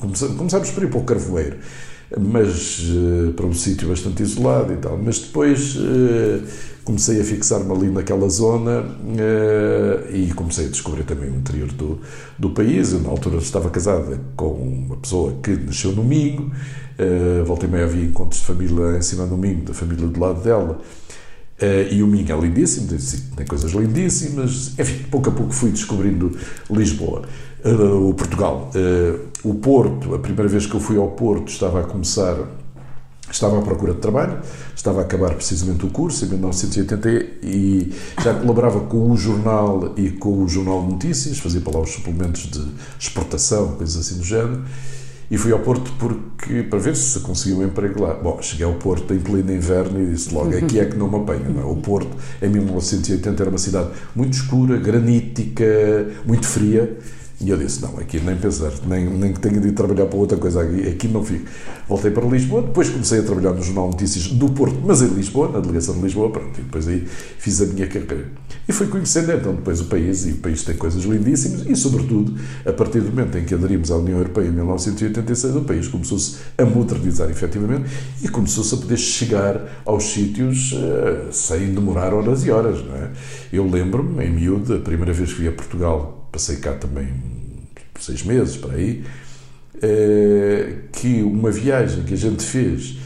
começamos por ir para o Carvoeiro mas uh, para um sítio bastante isolado e tal. Mas depois uh, comecei a fixar-me ali naquela zona uh, e comecei a descobrir também o interior do, do país. Eu, na altura, estava casada com uma pessoa que nasceu no Minho, e meia havia encontros de família em cima do Minho, da família do lado dela. Uh, e o Minho é lindíssimo, tem coisas lindíssimas. Enfim, pouco a pouco fui descobrindo Lisboa, uh, o Portugal. Uh, o Porto, a primeira vez que eu fui ao Porto, estava a começar Estava à procura de trabalho, estava a acabar precisamente o curso em 1980 e já colaborava com o jornal e com o Jornal de Notícias, fazia para lá os suplementos de exportação, coisas assim do género. E fui ao Porto porque, para ver se conseguia um emprego lá. Bom, cheguei ao Porto em pleno inverno e disse logo: aqui é que não me apanha. Não é? O Porto, em 1980, era uma cidade muito escura, granítica, muito fria e eu disse: não, aqui nem pensar, nem, nem que tenha de ir trabalhar para outra coisa aqui, aqui não fico. Voltei para Lisboa, depois comecei a trabalhar no Jornal Notícias do Porto, mas em Lisboa, na delegação de Lisboa, pronto, e depois aí fiz a minha carreira. E fui conhecendo então depois o país, e o país tem coisas lindíssimas, e sobretudo, a partir do momento em que aderimos à União Europeia em 1986, o país começou-se a modernizar efetivamente e começou-se a poder chegar aos sítios uh, sem demorar horas e horas, não é? Eu lembro-me, em miúdo, a primeira vez que vi a Portugal passei cá também seis meses para aí, eh, que uma viagem que a gente fez,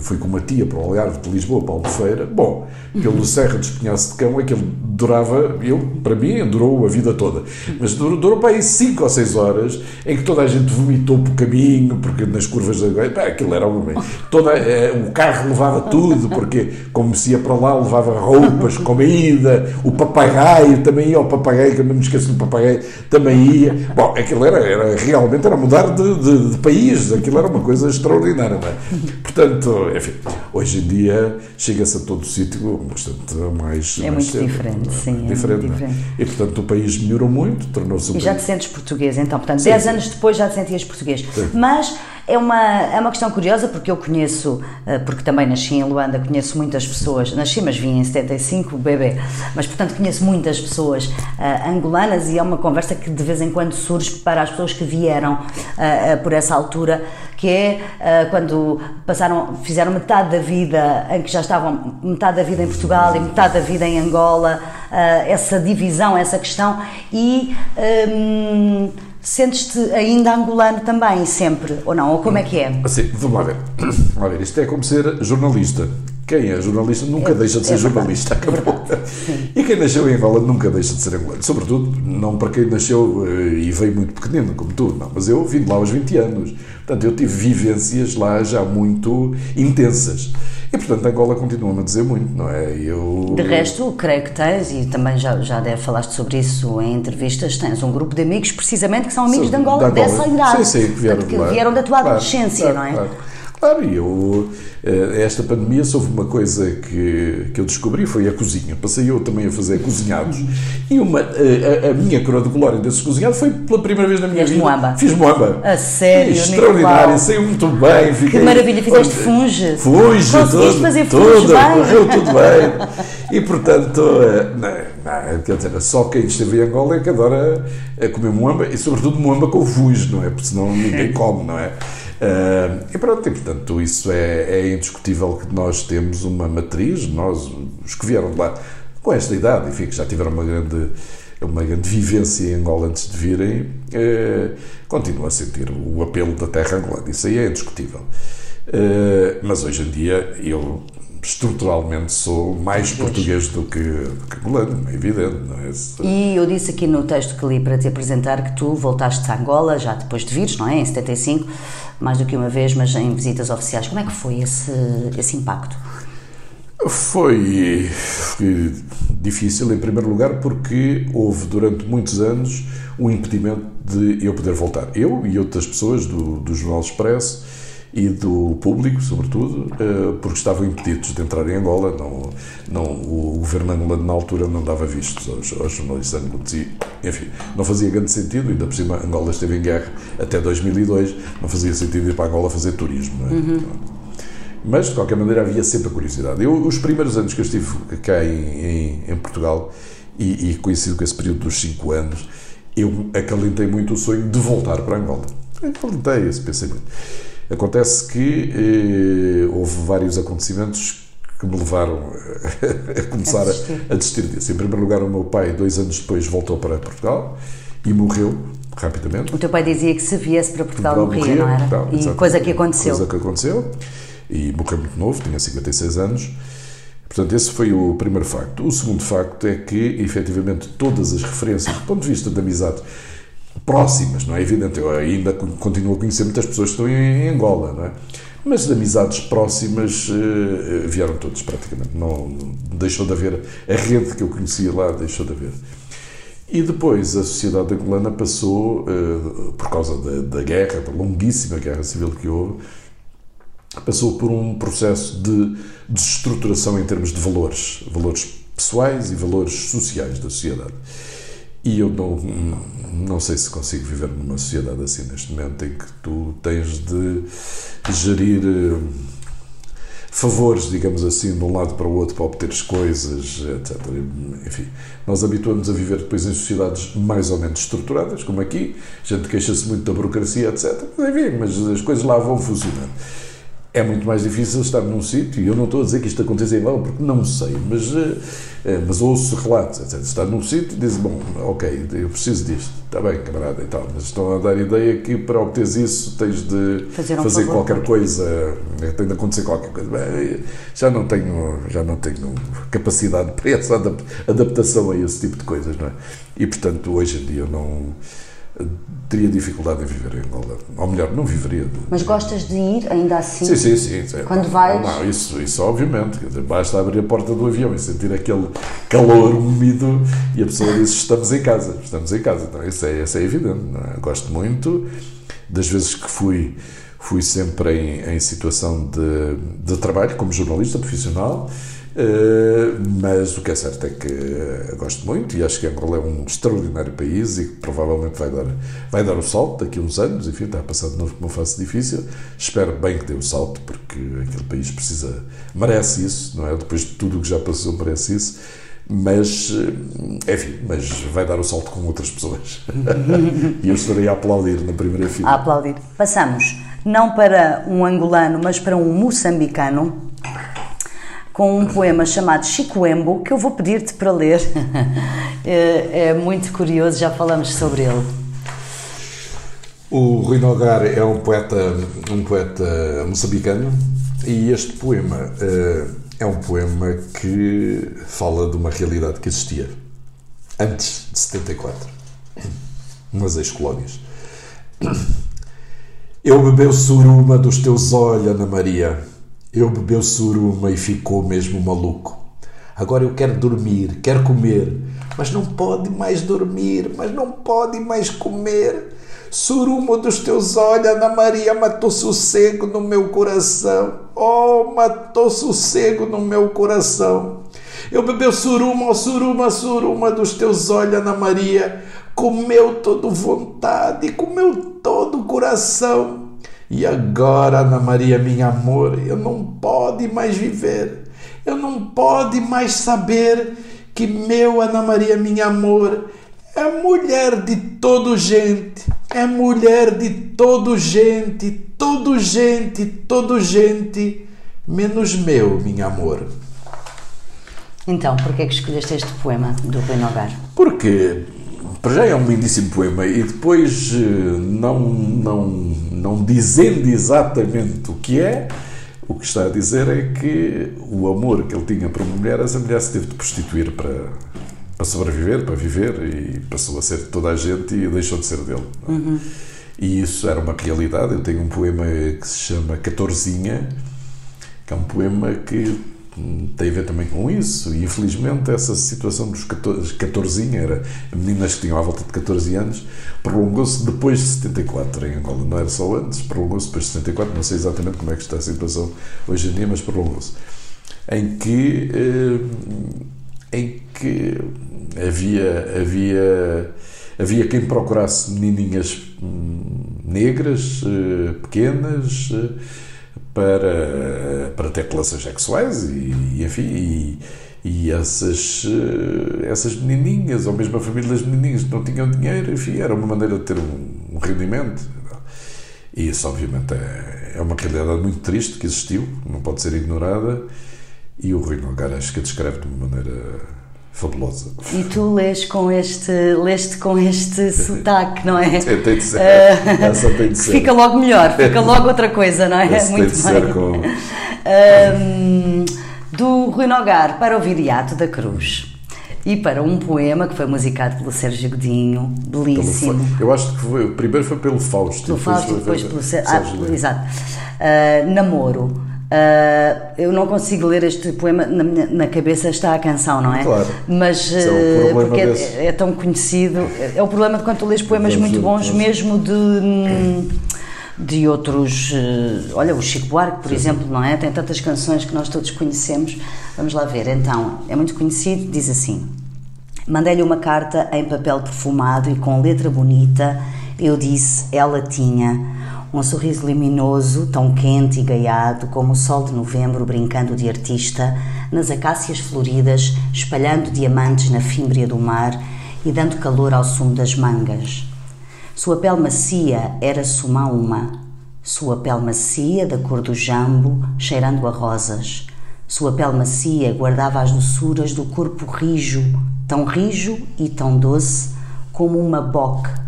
fui com uma tia para o Algarve de Lisboa para Albufeira. Bom, pelo Serra de Espinhaço de Cão, aquilo durava, eu, para mim, durou a vida toda. Mas durou, durou para aí 5 ou 6 horas em que toda a gente vomitou por caminho, porque nas curvas da. Aquilo era um. Toda, eh, o carro levava tudo, porque como se ia para lá, levava roupas, comida, o papagaio também ia, o papagaio, que eu não me esqueço do papagaio, também ia. Bom, aquilo era, era realmente era mudar de, de, de país, aquilo era uma coisa extraordinária. É? Portanto, enfim, hoje em dia chega-se a todo o sítio bastante mais. É mais muito cedo, diferente, é? sim, é Diferente, é? diferente. E portanto o país melhorou muito, tornou-se um E já te país. sentes português, então, portanto, Sim, 10 sim. anos depois já te sentias português. Mas é uma, é uma questão curiosa porque eu conheço, eh, porque também nasci em Luanda, conheço muitas pessoas, nasci, mas vim em 75, bebê, mas portanto conheço muitas pessoas eh, angolanas e é uma conversa que de vez em quando surge para as pessoas que vieram eh, por essa altura, que é eh, quando passaram, fizeram metade da vida, em que já estavam metade da vida em Portugal e metade da vida em Angola, eh, essa divisão, essa questão, e hum, sentes-te ainda angolano também, sempre, ou não? Ou como é que é? Assim, vamos lá ver. Vamos lá ver. Isto é como ser jornalista. Quem é jornalista nunca É- deixa de ser é jornalista. é Acabou. E quem nasceu em Angola nunca deixa de ser angolano. Sobretudo, não para quem nasceu eh, e veio muito pequenino, como tu. Não, mas eu vim de lá aos 20 anos. Portanto, eu tive vivências lá já muito intensas. E, portanto, Angola continua-me a dizer muito, não é? Eu... De resto, creio que tens, e também já, já deve falaste sobre isso em entrevistas, tens um grupo de amigos, precisamente, que são amigos Sim, de Angola, de Angola. dessa idade. Sim, sim, que vieram, Portanto, que vieram da tua Claro, adolescência, claro, não é? Claro, claro e eu, eh, esta pandemia, se houve uma coisa que, que eu descobri, foi a cozinha. Passei eu também a fazer cozinhados. E uma, eh, a, a minha coroa de glória desses cozinhados foi pela primeira vez na minha Fizeste vida. moamba? Fiz moamba. A sério, Extraordinário, saiu muito bem. Fiquei, Que maravilha, fizeste funge. Funge, Conseguiste fazer funge bem? correu tudo bem. E portanto, eh, não, não, quer dizer, só quem esteve em Angola é que adora comer moamba e sobretudo moamba com funge, não é? Porque senão ninguém come, não é? Eh, e pronto, e portanto, isso é, é indiscutível que nós temos uma matriz, nós, os que vieram de lá com esta idade, enfim, que já tiveram uma grande uma grande vivência em Angola antes de virem, eh, continuam a sentir o apelo da terra angolana. Isso aí é indiscutível. Eh, mas hoje em dia eu estruturalmente sou mais português do que, do que angolano, é evidente, não é? E eu disse aqui no texto que li para te apresentar que tu voltaste a Angola, já depois de vires, não é? Em 75, mais do que uma vez, mas em visitas oficiais. Como é que foi esse, esse impacto? Foi, foi difícil, em primeiro lugar, porque houve durante muitos anos um impedimento de eu poder voltar. Eu e outras pessoas do, do Jornal Expresso e do público, sobretudo, eh, porque estavam impedidos de entrar em Angola. Não, não, o governo angolano, na altura, não dava vistos aos, aos jornalistas angolanos. E, enfim, não fazia grande sentido, ainda por cima, Angola esteve em guerra até 2002, não fazia sentido ir para Angola fazer turismo. É? Mas, de qualquer maneira, havia sempre a curiosidade. Eu, os primeiros anos que eu estive cá em, em, em Portugal, e, e coincido com esse período dos 5 anos, eu acalentei muito o sonho de voltar para Angola. Acalentei esse pensamento. Acontece que eh, houve vários acontecimentos que me levaram a, começar a desistir. a, desistir disso. Em primeiro lugar, o meu pai, dois anos depois, voltou para Portugal e morreu rapidamente. O teu pai dizia que se viesse para Portugal, morria, não era? Então, e exato. coisa que aconteceu. Coisa que aconteceu. E morreu muito novo, tinha 56 anos. Portanto, esse foi o primeiro facto. O segundo facto é que, efetivamente, todas as referências, do ponto de vista de amizade, próximas, não é evidente, eu ainda continuo a conhecer muitas pessoas que estão em Angola, não é? Mas de amizades próximas eh, vieram todos praticamente. Não, deixou de haver a rede que eu conhecia lá, deixou de haver. E depois a sociedade angolana passou, eh, por causa da, da guerra, da longuíssima guerra civil que houve, passou por um processo de desestruturação em termos de valores, valores pessoais e valores sociais da sociedade. E eu não, não sei se consigo viver numa sociedade assim neste momento em que tu tens de gerir eh, favores, digamos assim, de um lado para o outro para obteres coisas, etc. Enfim, nós habituamos a viver depois em sociedades mais ou menos estruturadas, como aqui, a gente queixa-se muito da burocracia, etc. Enfim, mas as coisas lá vão funcionando. É muito mais difícil estar num sítio, e eu não estou a dizer que isto aconteça em Angola, porque não sei, mas, eh, mas ouço relatos, etc. Estar num sítio e diz, bom, ok, eu preciso disto, está bem, camarada e tal, mas estão a dar a ideia que para obteres isso tens de fazer, um fazer qualquer coisa, eh, tem de acontecer qualquer coisa. Bem, já não tenho, já não tenho capacidade para essa adaptação a esse tipo de coisas, não é? E, portanto, hoje em dia eu não teria dificuldade em viver em Angola. Ou melhor, não viveria. Mas gostas de ir ainda assim? Sim, sim, sim. sim. Quando vais? Não, isso, isso obviamente. basta abrir a porta do avião e sentir aquele calor úmido e a pessoa diz: Estamos em casa, estamos em casa. Então, isso, é, isso é evidente. É? Gosto muito. Das vezes que fui, fui sempre em, em situação de, de trabalho, como jornalista profissional. Uh, mas o que é certo é que uh, gosto muito e acho que Angola é um extraordinário país e que provavelmente vai dar, vai dar o salto daqui a uns anos. Enfim, está a passar uma fase difícil. Espero bem que dê o salto, porque aquele país precisa, merece isso, não é? Depois de tudo o que já passou, merece isso. Mas, eh, enfim, mas vai dar o salto com outras pessoas. e eu estarei a aplaudir na primeira fila. A aplaudir. Passamos não para um angolano, mas para um moçambicano com um poema chamado Chicoembo, que eu vou pedir-te para ler. é, é, muito curioso, já falamos sobre ele. O Rui Nogar é um poeta, um poeta moçambicano e este poema uh, é um poema que fala de uma realidade que existia antes de 74, umas ex-colónias. Eu bebeu suruma dos teus olhos, Ana Maria eu bebeu suruma e ficou mesmo maluco. Agora eu quero dormir, quero comer, mas não pode mais dormir, mas não pode mais comer. Surumo dos teus olhos, Ana Maria, matou sossego no meu coração. Oh, matou sossego no meu coração. Eu bebeu suruma, oh, suruma, suruma dos teus olhos, Ana Maria. Comeu todo vontade, comeu todo coração. E agora, Ana Maria, minha amor, eu não pode mais viver, eu não pode mais saber que meu Ana Maria, minha amor, é mulher de todo gente, é mulher de todo gente, todo gente, todo gente, menos meu, minha amor. Então, por que é que escolheste este poema do Rui Nogar? Porque para já é um lindíssimo poema e depois eh, não, não, não dizendo exatamente o que é, o que está a dizer é que o amor que ele tinha para uma mulher, essa mulher se teve de prostituir para, para sobreviver, para viver e passou a ser de toda a gente e deixou de ser dele. Uhum. E isso era uma realidade. Eu tenho um poema que se chama Catorzinha, que é um poema que tem a ver também com isso. E infelizmente essa situação dos 14, 14 era meninas que tinham à volta de 14 anos, prolongou-se depois de 74 em Angola. Não era só antes, prolongou-se depois de 74. Não sei exatamente como é que está a situação hoje em dia, mas prolongou-se. Em que, eh, em que havia, havia, havia quem procurasse menininhas hum, negras, eh, pequenas eh, para, para ter relações sexuais e, e enfim, e, e essas, eh, essas menininhas, ou mesmo a família das menininhas não tinham dinheiro, enfim, era uma maneira de ter um, um rendimento. E isso, obviamente, é, é uma realidade muito triste que existiu, não pode ser ignorada, e o Rui Nogar acho que a descreve de uma maneira fabulosa. E tu lês com este, leste com este sotaque, não é? Tem, tem de ser. Uh, Essa tem de ser. Fica logo melhor, fica logo outra coisa, não é? Muito tem de bem. ser com... Um, do Rui Nogar para o Viriato da Cruz. E para um poema que foi musicado pelo Sérgio Godinho, belíssimo. Eu acho que foi, primeiro foi pelo Fausto. Pelo Fausto e depois, pelo Sérgio. Ah, exato. Uh, namoro. Uh, eu não consigo ler este poema, na, minha, na cabeça está a canção, não é? Claro. Mas é uh, porque é, é, tão conhecido. É o problema de quando tu lês poemas muito bons, mesmo de, de outros. Uh, olha, o Chico Buarque, por sim, exemplo, sim. não é? Tem tantas canções que nós todos conhecemos. Vamos lá ver. Então, é muito conhecido, diz assim: Mandei-lhe uma carta em papel perfumado e com letra bonita. Eu disse, ela tinha um sorriso luminoso, tão quente e gaiado como o sol de novembro brincando de artista, nas acácias floridas, espalhando diamantes na fímbria do mar e dando calor ao sumo das mangas. Sua pele macia era suma uma, Sua pele macia, da cor do jambo, cheirando a rosas. Sua pele macia guardava as doçuras do corpo rijo, tão rijo e tão doce como uma boque.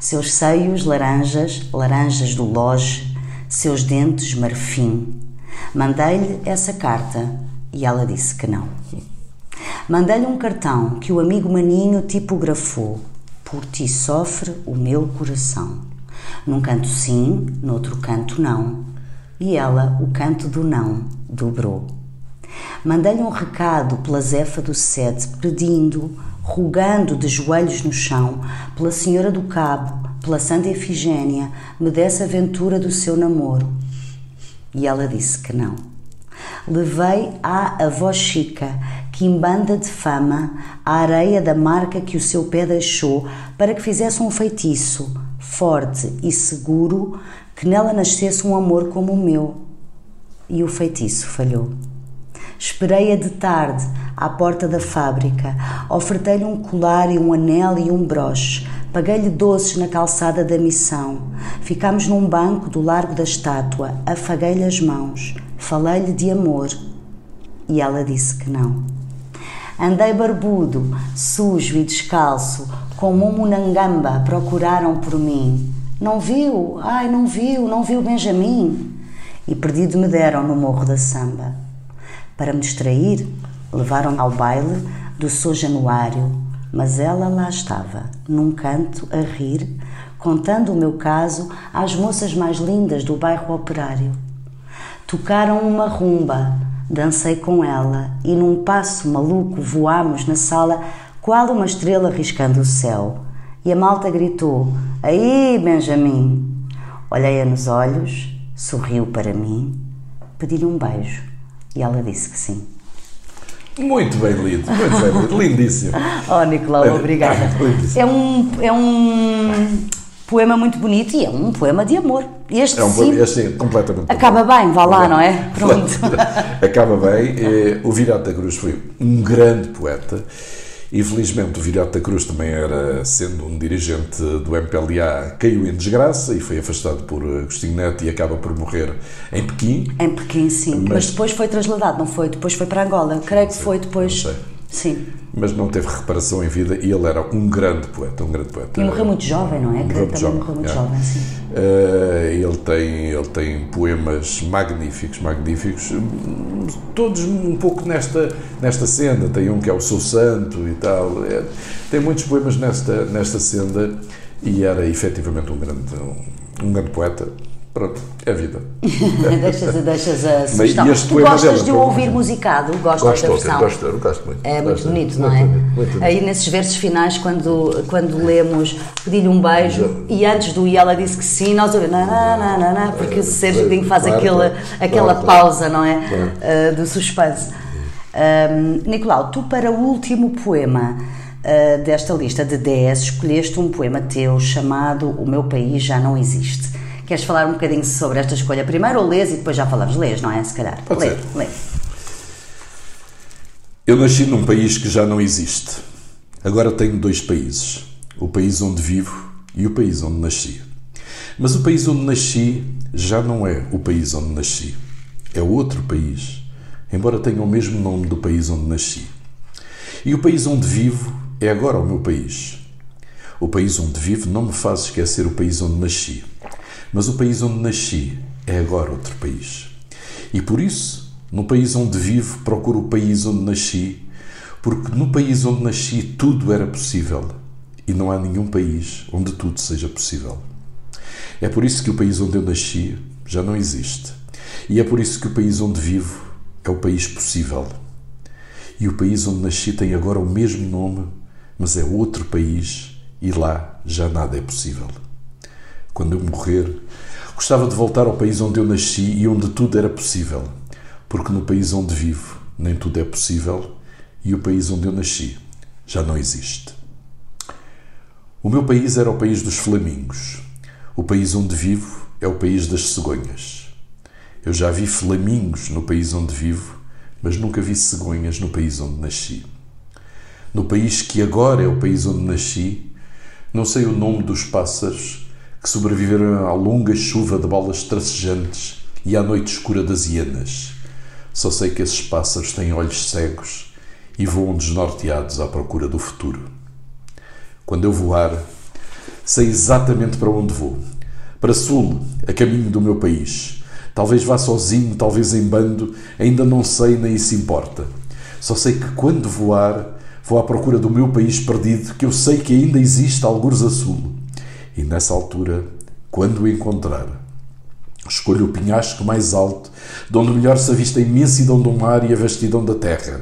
Seus seios laranjas, laranjas do loge, seus dentes marfim. Mandei-lhe essa carta e ela disse que não. Mandei-lhe um cartão que o amigo Maninho tipografou. Por ti sofre o meu coração. Num canto sim, noutro canto não. E ela o canto do não dobrou. Mandei-lhe um recado pela Zefa do Sede, pedindo, rogando de joelhos no chão, pela Senhora do Cabo, pela Santa Efigênia, me desse a aventura do seu namoro. E ela disse que não. Levei à avó Chica, quimbanda de fama, a areia da marca que o seu pé deixou, para que fizesse um feitiço, forte e seguro, que nela nascesse um amor como o meu. E o feitiço falhou. Esperei-a de tarde, à porta da fábrica, ofertei-lhe um colar e um anel e um broche, paguei-lhe doces na calçada da missão. Ficámos num banco do largo da estátua, afaguei-lhe as mãos, falei-lhe de amor. E ela disse que não. Andei barbudo, sujo e descalço, como um munangamba procuraram por mim. Não viu? Ai, não viu, não viu Benjamin. E perdido me deram no morro da samba. Para me distrair, levaram ao baile do Sou Januário, mas ela lá estava, num canto, a rir, contando o meu caso às moças mais lindas do bairro operário. Tocaram uma rumba, dancei com ela e num passo maluco voámos na sala qual uma estrela riscando o céu. E a malta gritou: Aí, Benjamin! Olhei-a nos olhos, sorriu para mim, pedi-lhe um beijo e ela disse que sim. Muito bem lido, muito bem lido, lindíssimo. Oh, Nicolau, obrigada. É um, é um poema muito bonito e é um poema de amor. Este, é um sim, este, completamente. Acaba bem, vá lá, não é? Pronto. Acaba bem. O Virato da Cruz foi um grande poeta Infelizmente, o Viriato da Cruz também era, sendo um dirigente do MPLA, caiu em desgraça e foi afastado por Agostinho Neto e acaba por morrer em Pequim. Em Pequim, sim. Mas, Mas depois foi trasladado, não foi? Depois foi para Angola. Creio que foi depois. Sim. Mas não teve reparação em vida e ele era um grande poeta, um grande poeta. E morreu muito jovem, não é? Que também jovem, morreu muito é. jovem, sim. Uh, ele, tem, ele tem poemas magníficos, magníficos, todos um pouco nesta, nesta senda. Tem um que é o Sou Santo e tal. É, tem muitos poemas nesta, nesta senda e era efetivamente um grande, um, um grande poeta. Pronto, é a vida. deixas, deixas a sugestão. Mas, tu gostas dela, de ouvir musicado? Gostas gosto, da versão? Gosto, gosto muito. É muito bonito, não é? Muito, muito Aí nesses versos finais, quando, quando lemos pedi-lhe um beijo e antes do e ela disse que sim, nós ouvimos na, na, na, porque o Sérgio faz claro, aquela, claro, aquela claro, pausa, não é? Uh, do suspense. Um, Nicolau, tu para o último poema uh, desta lista de 10 escolheste um poema teu chamado O Meu País Já Não Existe. Queres falar um bocadinho sobre esta escolha primeiro ou lês e depois já falamos? Lês, não é? Se calhar. Pode lê, ser. lê. Eu nasci num país que já não existe. Agora tenho dois países: o país onde vivo e o país onde nasci. Mas o país onde nasci já não é o país onde nasci. É outro país, embora tenha o mesmo nome do país onde nasci. E o país onde vivo é agora o meu país. O país onde vivo não me faz esquecer o país onde nasci. Mas o país onde nasci é agora outro país. E por isso, no país onde vivo, procuro o país onde nasci, porque no país onde nasci tudo era possível e não há nenhum país onde tudo seja possível. É por isso que o país onde eu nasci já não existe. E é por isso que o país onde vivo é o país possível. E o país onde nasci tem agora o mesmo nome, mas é outro país e lá já nada é possível quando eu morrer, gostava de voltar ao país onde eu nasci e onde tudo era possível, porque no país onde vivo nem tudo é possível e o país onde eu nasci já não existe. O meu país era o país dos flamingos. O país onde vivo é o país das cegonhas. Eu já vi flamingos no país onde vivo, mas nunca vi cegonhas no país onde nasci. No país que agora é o país onde nasci, não sei o nome dos pássaros que sobreviveram à longa chuva de bolas tracejantes e à noite escura das hienas. Só sei que esses pássaros têm olhos cegos e voam desnorteados à procura do futuro. Quando eu voar, sei exatamente para onde vou. Para sul, a caminho do meu país. Talvez vá sozinho, talvez em bando, ainda não sei nem isso importa. Só sei que quando voar, vou à procura do meu país perdido, que eu sei que ainda existe algures a sul. E nessa altura, quando o encontrar, escolho o penhasco mais alto, de onde melhor se avista a imensidão do mar e a vastidão da terra.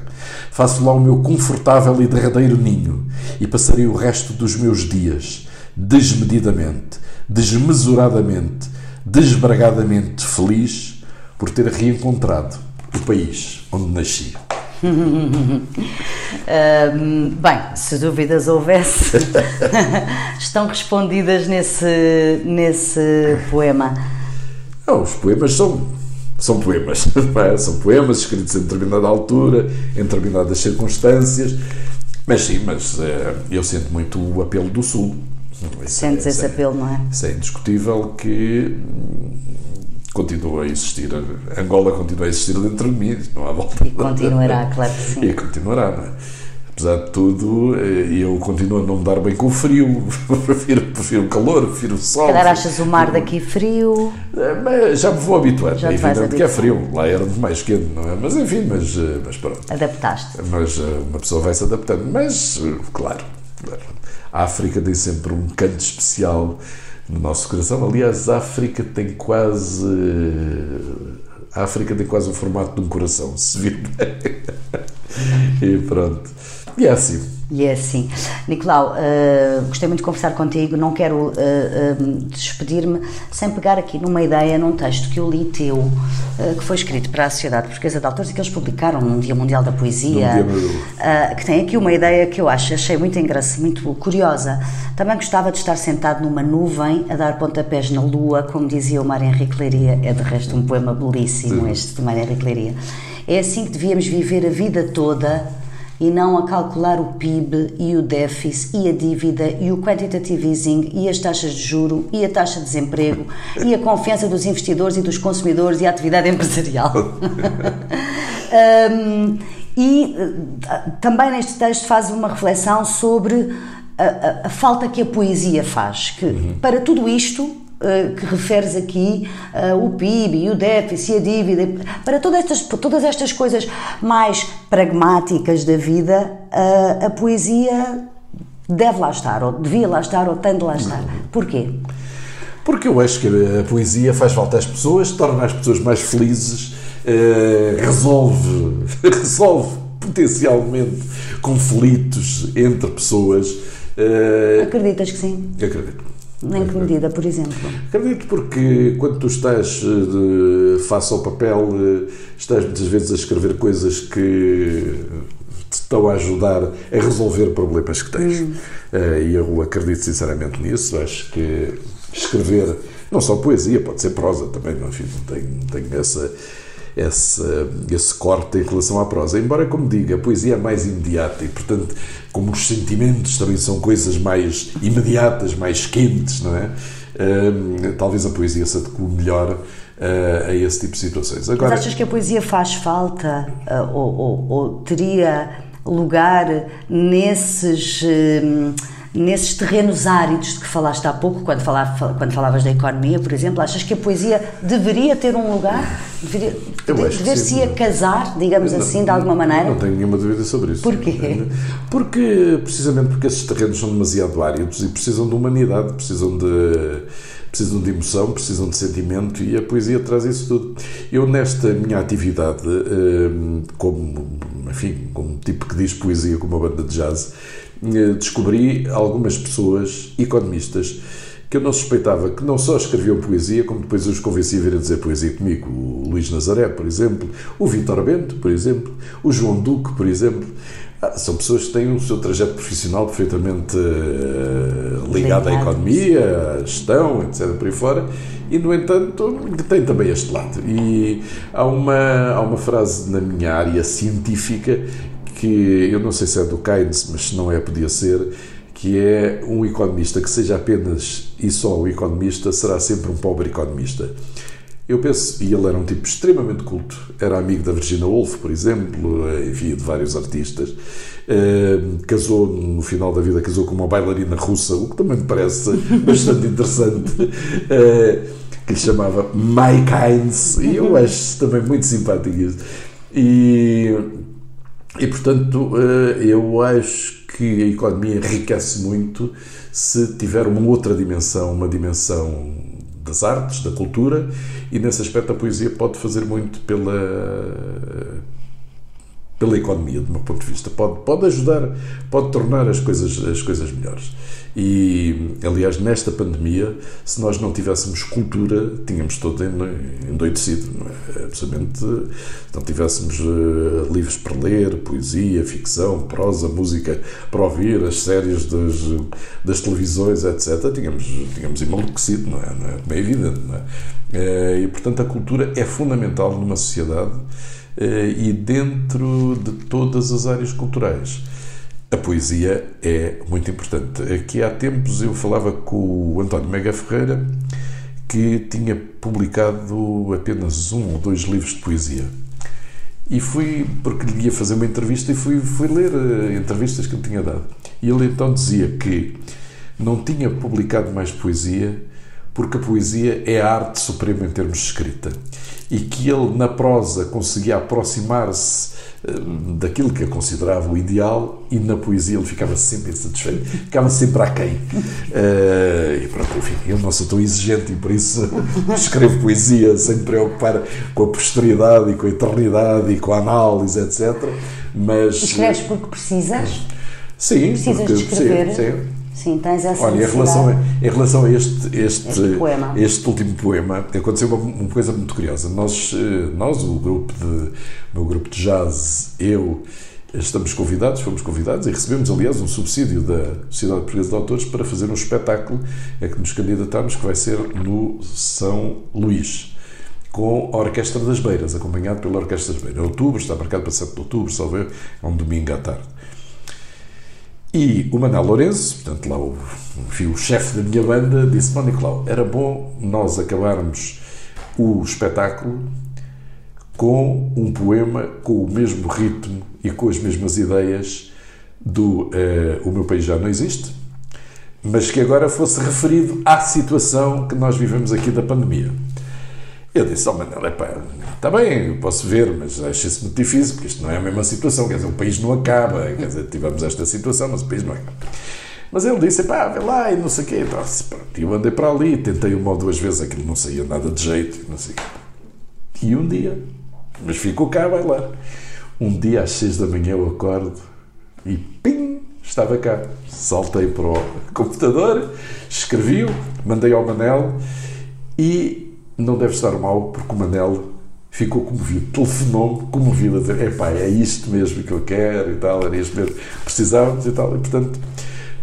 Faço lá o meu confortável e derradeiro ninho e passarei o resto dos meus dias, desmedidamente, desmesuradamente, desbragadamente feliz por ter reencontrado o país onde nasci. Bem, se dúvidas houvesse, estão respondidas nesse, nesse poema. Não, os poemas são, são poemas. É? São poemas escritos em determinada altura, em determinadas circunstâncias. Mas sim, mas é, eu sinto muito o apelo do Sul. Sentes esse é, apelo, não é? Isso é indiscutível que continua a existir, Angola continua a existir dentro de mim, não há volta. E continuará, claro que sim. E continuará, não é? Apesar de tudo, eh, eu continuo a não me dar bem com o frio, prefiro, prefiro o calor, prefiro o sol. Calhar achas o mar daqui frio? Eh, mas já me vou habituando, é evidente que é frio, lá era muito mais quente, não é? Mas enfim, mas, eh, mas pronto. Adaptaste. Mas uma pessoa vai se adaptando, mas claro, a África tem sempre um canto especial no nosso coração. Aliás, a África tem quase. A África tem quase o formato de um coração, se vir e pronto. E é assim. E é assim. Nicolau, uh, gostei muito de conversar contigo. Não quero uh, uh, despedir-me sem pegar aqui numa ideia, num texto que eu li teu, que foi escrito para a Sociedade Portuguesa de Autores e que eles publicaram num Dia Mundial da Poesia. que tem aqui uma ideia que eu acho, achei muito engraçada, muito curiosa. Também gostava de estar sentado numa nuvem a dar pontapés na lua, como dizia o Mário Henrique Leiria. É de resto um poema belíssimo este de Mário Henrique Leiria. É assim que devíamos viver a vida toda e não a calcular o PIB e o déficit e a dívida e o quantitative easing e as taxas de juro e a taxa de desemprego e a confiança dos investidores e dos consumidores e a atividade empresarial. um, e uh, também neste texto faz uma reflexão sobre a, a, a falta que a poesia faz, que uhum. para tudo isto que referes aqui, uh, o PIB e o déficit e a dívida, para todas estas, todas estas coisas mais pragmáticas da vida, uh, a poesia deve lá estar, ou devia lá estar, ou tem de lá estar. Porquê? Porque eu acho que a poesia faz falta às pessoas, torna as pessoas mais felizes, resolve, resolve potencialmente conflitos entre pessoas. Acreditas que sim? Acredito. Em que medida, por exemplo? Acredito porque quando tu estás eh, de, face ao papel, eh, estás muitas vezes a escrever coisas que te estão a ajudar a resolver problemas que tens. Hum. Eh, e eu acredito sinceramente nisso. Acho que escrever, não só poesia, pode ser prosa também, não, enfim, não tenho, não tenho essa esse, esse corte em relação à prosa. Embora, como diga, a poesia é mais imediata e, portanto, como os sentimentos também são coisas mais imediatas, mais quentes, não é? Uh, talvez a poesia se adeque melhor uh, a esse tipo de situações. Agora, Mas achas que a poesia faz falta uh, ou, ou, ou, teria lugar nesses nesses terrenos áridos de que falaste há pouco, quando, falava, quando falavas da economia, por exemplo, achas que a poesia deveria ter um lugar? Deveria, dever-se a casar, digamos não, assim, de alguma maneira? Não tenho nenhuma dúvida sobre isso. Porquê? Porque, precisamente porque esses terrenos são demasiado áridos e precisam de humanidade, precisam de precisam de emoção, precisam de sentimento e a poesia traz isso tudo. Eu, nesta minha atividade, eh, como, enfim, como tipo que diz poesia com uma banda de jazz, descobri algumas pessoas, economistas, que eu não suspeitava que não só escreviam poesia, como depois os convenci a vir a dizer poesia comigo. O Luís Nazaré, por exemplo, o Vitor Bento, por exemplo, o João Duque, por exemplo. Ah, são pessoas que têm o seu trajeto profissional perfeitamente uh, ligado à economia, à gestão, etc. por aí fora, e, no entanto, tem também este lado. E há uma, há uma frase na minha área científica que eu não sei se é do Keynes, mas se não é, podia ser, que é um economista que seja apenas e só um economista será sempre um pobre economista. Eu penso, e ele era um tipo extremamente culto, era amigo da Virginia Woolf, por exemplo, enfim, de vários artistas. Uh, casou, no final da vida, casou com uma bailarina russa, o que também me parece bastante interessante, uh, que lhe chamava Mike Hines, e eu acho também muito simpático isso. E, e portanto, uh, eu acho que a economia enriquece muito se tiver uma outra dimensão, uma dimensão das artes, da cultura, e nesse aspecto a poesia pode fazer muito pela pela economia, do meu ponto de vista. Pode, pode ajudar, pode tornar as coisas, as coisas melhores. E, aliás, nesta pandemia, se nós não tivéssemos cultura, tínhamos todo endoidecido. Não é? Absolutamente. Se não tivéssemos uh, livros para ler, poesia, ficção, prosa, música para ouvir, as séries das, das televisões, etc., tínhamos, tínhamos enlouquecido, não é? Não é? É evidente, não é? Uh, e, portanto, a cultura é fundamental numa sociedade e dentro de todas as áreas culturais. A poesia é muito importante. Aqui há tempos eu falava com o António Mega Ferreira, que tinha publicado apenas um ou dois livros de poesia. E fui, porque lhe ia fazer uma entrevista, e fui, fui ler uh, entrevistas que ele tinha dado. E ele então dizia que não tinha publicado mais poesia porque a poesia é a arte suprema em termos de escrita e que ele, na prosa, conseguia aproximar-se eh, daquilo que eu considerava o ideal e na poesia ele ficava sempre insatisfeito, ficava sempre aquém. Uh, e pronto, enfim, eu não sou tão exigente e por isso escrevo poesia sem me preocupar com a posteridade e com a eternidade e com a análise, etc. Mas. Escreves porque precisas? Sim, precisas porque, de escrever. Sim, sim. Sim, tens essa Olha, em relação, a, em relação a este, este, este, poema. este último poema, aconteceu uma, uma, coisa muito curiosa. Nós, eh, nós o grupo de, o meu grupo de jazz, eu, estamos convidados, fomos convidados e recebemos, aliás, um subsídio da Sociedade Portuguesa de Autores para fazer um espetáculo a que nos candidatamos, que vai ser no São Luís com a Orquestra das Beiras, acompanhado pela Orquestra das Beiras. Em outubro, está marcado para 7 de outubro, só ver, é um domingo à tarde. E o Manuel Lourenço, portanto, lá o, o chefe da minha banda, disse: Bom, Nicolau, era bom nós acabarmos o espetáculo com um poema com o mesmo ritmo e com as mesmas ideias do uh, O Meu País Já Não Existe, mas que agora fosse referido à situação que nós vivemos aqui da pandemia. Eu disse, oh Manel, é pá, está bem, posso ver, mas acho isso muito difícil, porque isto não é a mesma situação, quer dizer, o país não acaba, quer dizer, tivemos esta situação, mas o país não acaba. Mas ele disse, pá, vê lá, e não sei o quê, então, pronto, eu andei para ali, tentei uma ou duas vezes, aquilo não saía nada de jeito, não sei o quê. E um dia, mas ficou cá, vai lá. Um dia às seis da manhã eu acordo e pim, estava cá. Saltei para o computador, escrevi-o, mandei ao Manel e não deve estar mal, porque o Manel ficou comovido, telefonou-me comovido a dizer: epá, é isto mesmo que eu quero e tal, era isto mesmo precisávamos e tal. E portanto,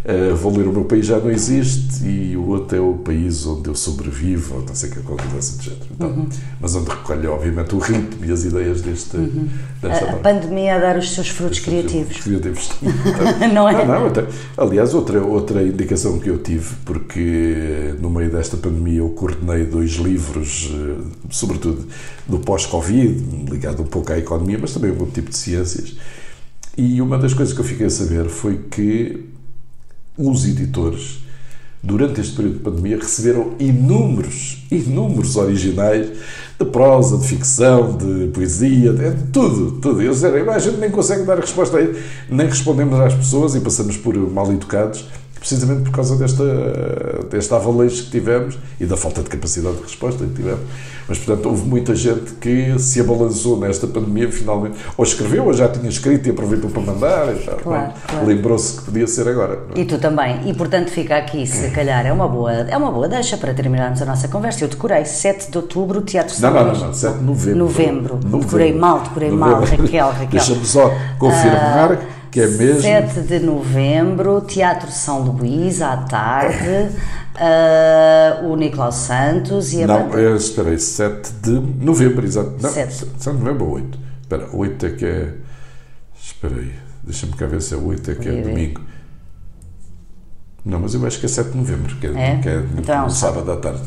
Uh, vou ler O Meu País Já Não Existe e o outro é O País Onde Eu Sobrevivo, ou não sei que qualquer coisa desse género. Então, uhum. Mas onde recolhe, obviamente, o ritmo e as ideias deste, uhum. desta a, a pandemia a dar os seus frutos criativos. criativos. Então, não é? Não, não, até, aliás, outra, outra indicação que eu tive, porque no meio desta pandemia eu coordenei dois livros, eh, sobretudo do pós-Covid, ligado um pouco à economia, mas também a um tipo de ciências. E uma das coisas que eu fiquei a saber foi que os editores, durante este período de pandemia, receberam inúmeros, inúmeros originais de prosa, de ficção, de poesia, de tudo, tudo. Eu sei, a gente nem consegue dar resposta a isso, nem respondemos às pessoas e passamos por mal educados precisamente por causa desta, desta avalanche que tivemos e da falta de capacidade de resposta que tivemos. Mas, portanto, houve muita gente que se abalançou nesta pandemia, finalmente, ou escreveu, ou já tinha escrito e aproveitou para mandar, claro, claro. lembrou-se que podia ser agora. É? E tu também. E, portanto, fica aqui, se calhar, é uma boa, é uma boa deixa para terminarmos a nossa conversa. Eu decorei 7 de outubro, Teatro São Não, não, não, 7 de novembro. Novembro. novembro. Decorei mal, decorei novembro. mal, Raquel, Raquel. Deixa-me só confirmar. Uh, que é mesmo. 7 de novembro, Teatro São Luís, à tarde, uh, o Nicolau Santos e a. Não, banda... eu esperei, 7 de novembro, exato. Não, 7. 7 de novembro ou 8? Espera, 8 é que é. Espera aí, deixa-me cá ver se é 8 é que é domingo. Não, mas eu acho que é 7 de novembro, que é, É? que é Então no sábado à tarde.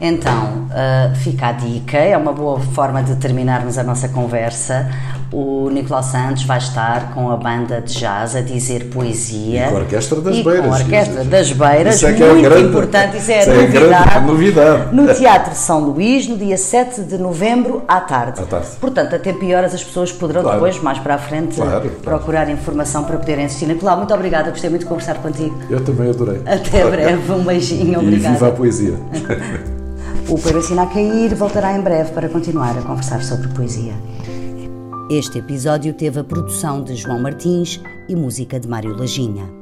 Então, uh, fica a dica, é uma boa forma de terminarmos a nossa conversa. O Nicolau Santos vai estar com a banda de jazz a dizer poesia. E com a Orquestra das E Beiras. Com a Orquestra Isso- das Beiras, isso é que é muito grande- importante, isso é isso é a grande novidade. novidade. No Teatro São Luís, no dia 7 de novembro, à tarde. À tarde. Portanto, a tempo e horas as pessoas poderão Claro. depois, mais para a frente, Claro, claro. procurar informação para poderem assistir. Nicolau, muito obrigada, gostei muito de conversar contigo. Eu também adorei. Até breve, um beijinho, E obrigada. viva a poesia. O Poeira Ensina a Cair voltará em breve para continuar a conversar sobre poesia. Este episódio teve a produção de João Martins e música de Mário Lajinha.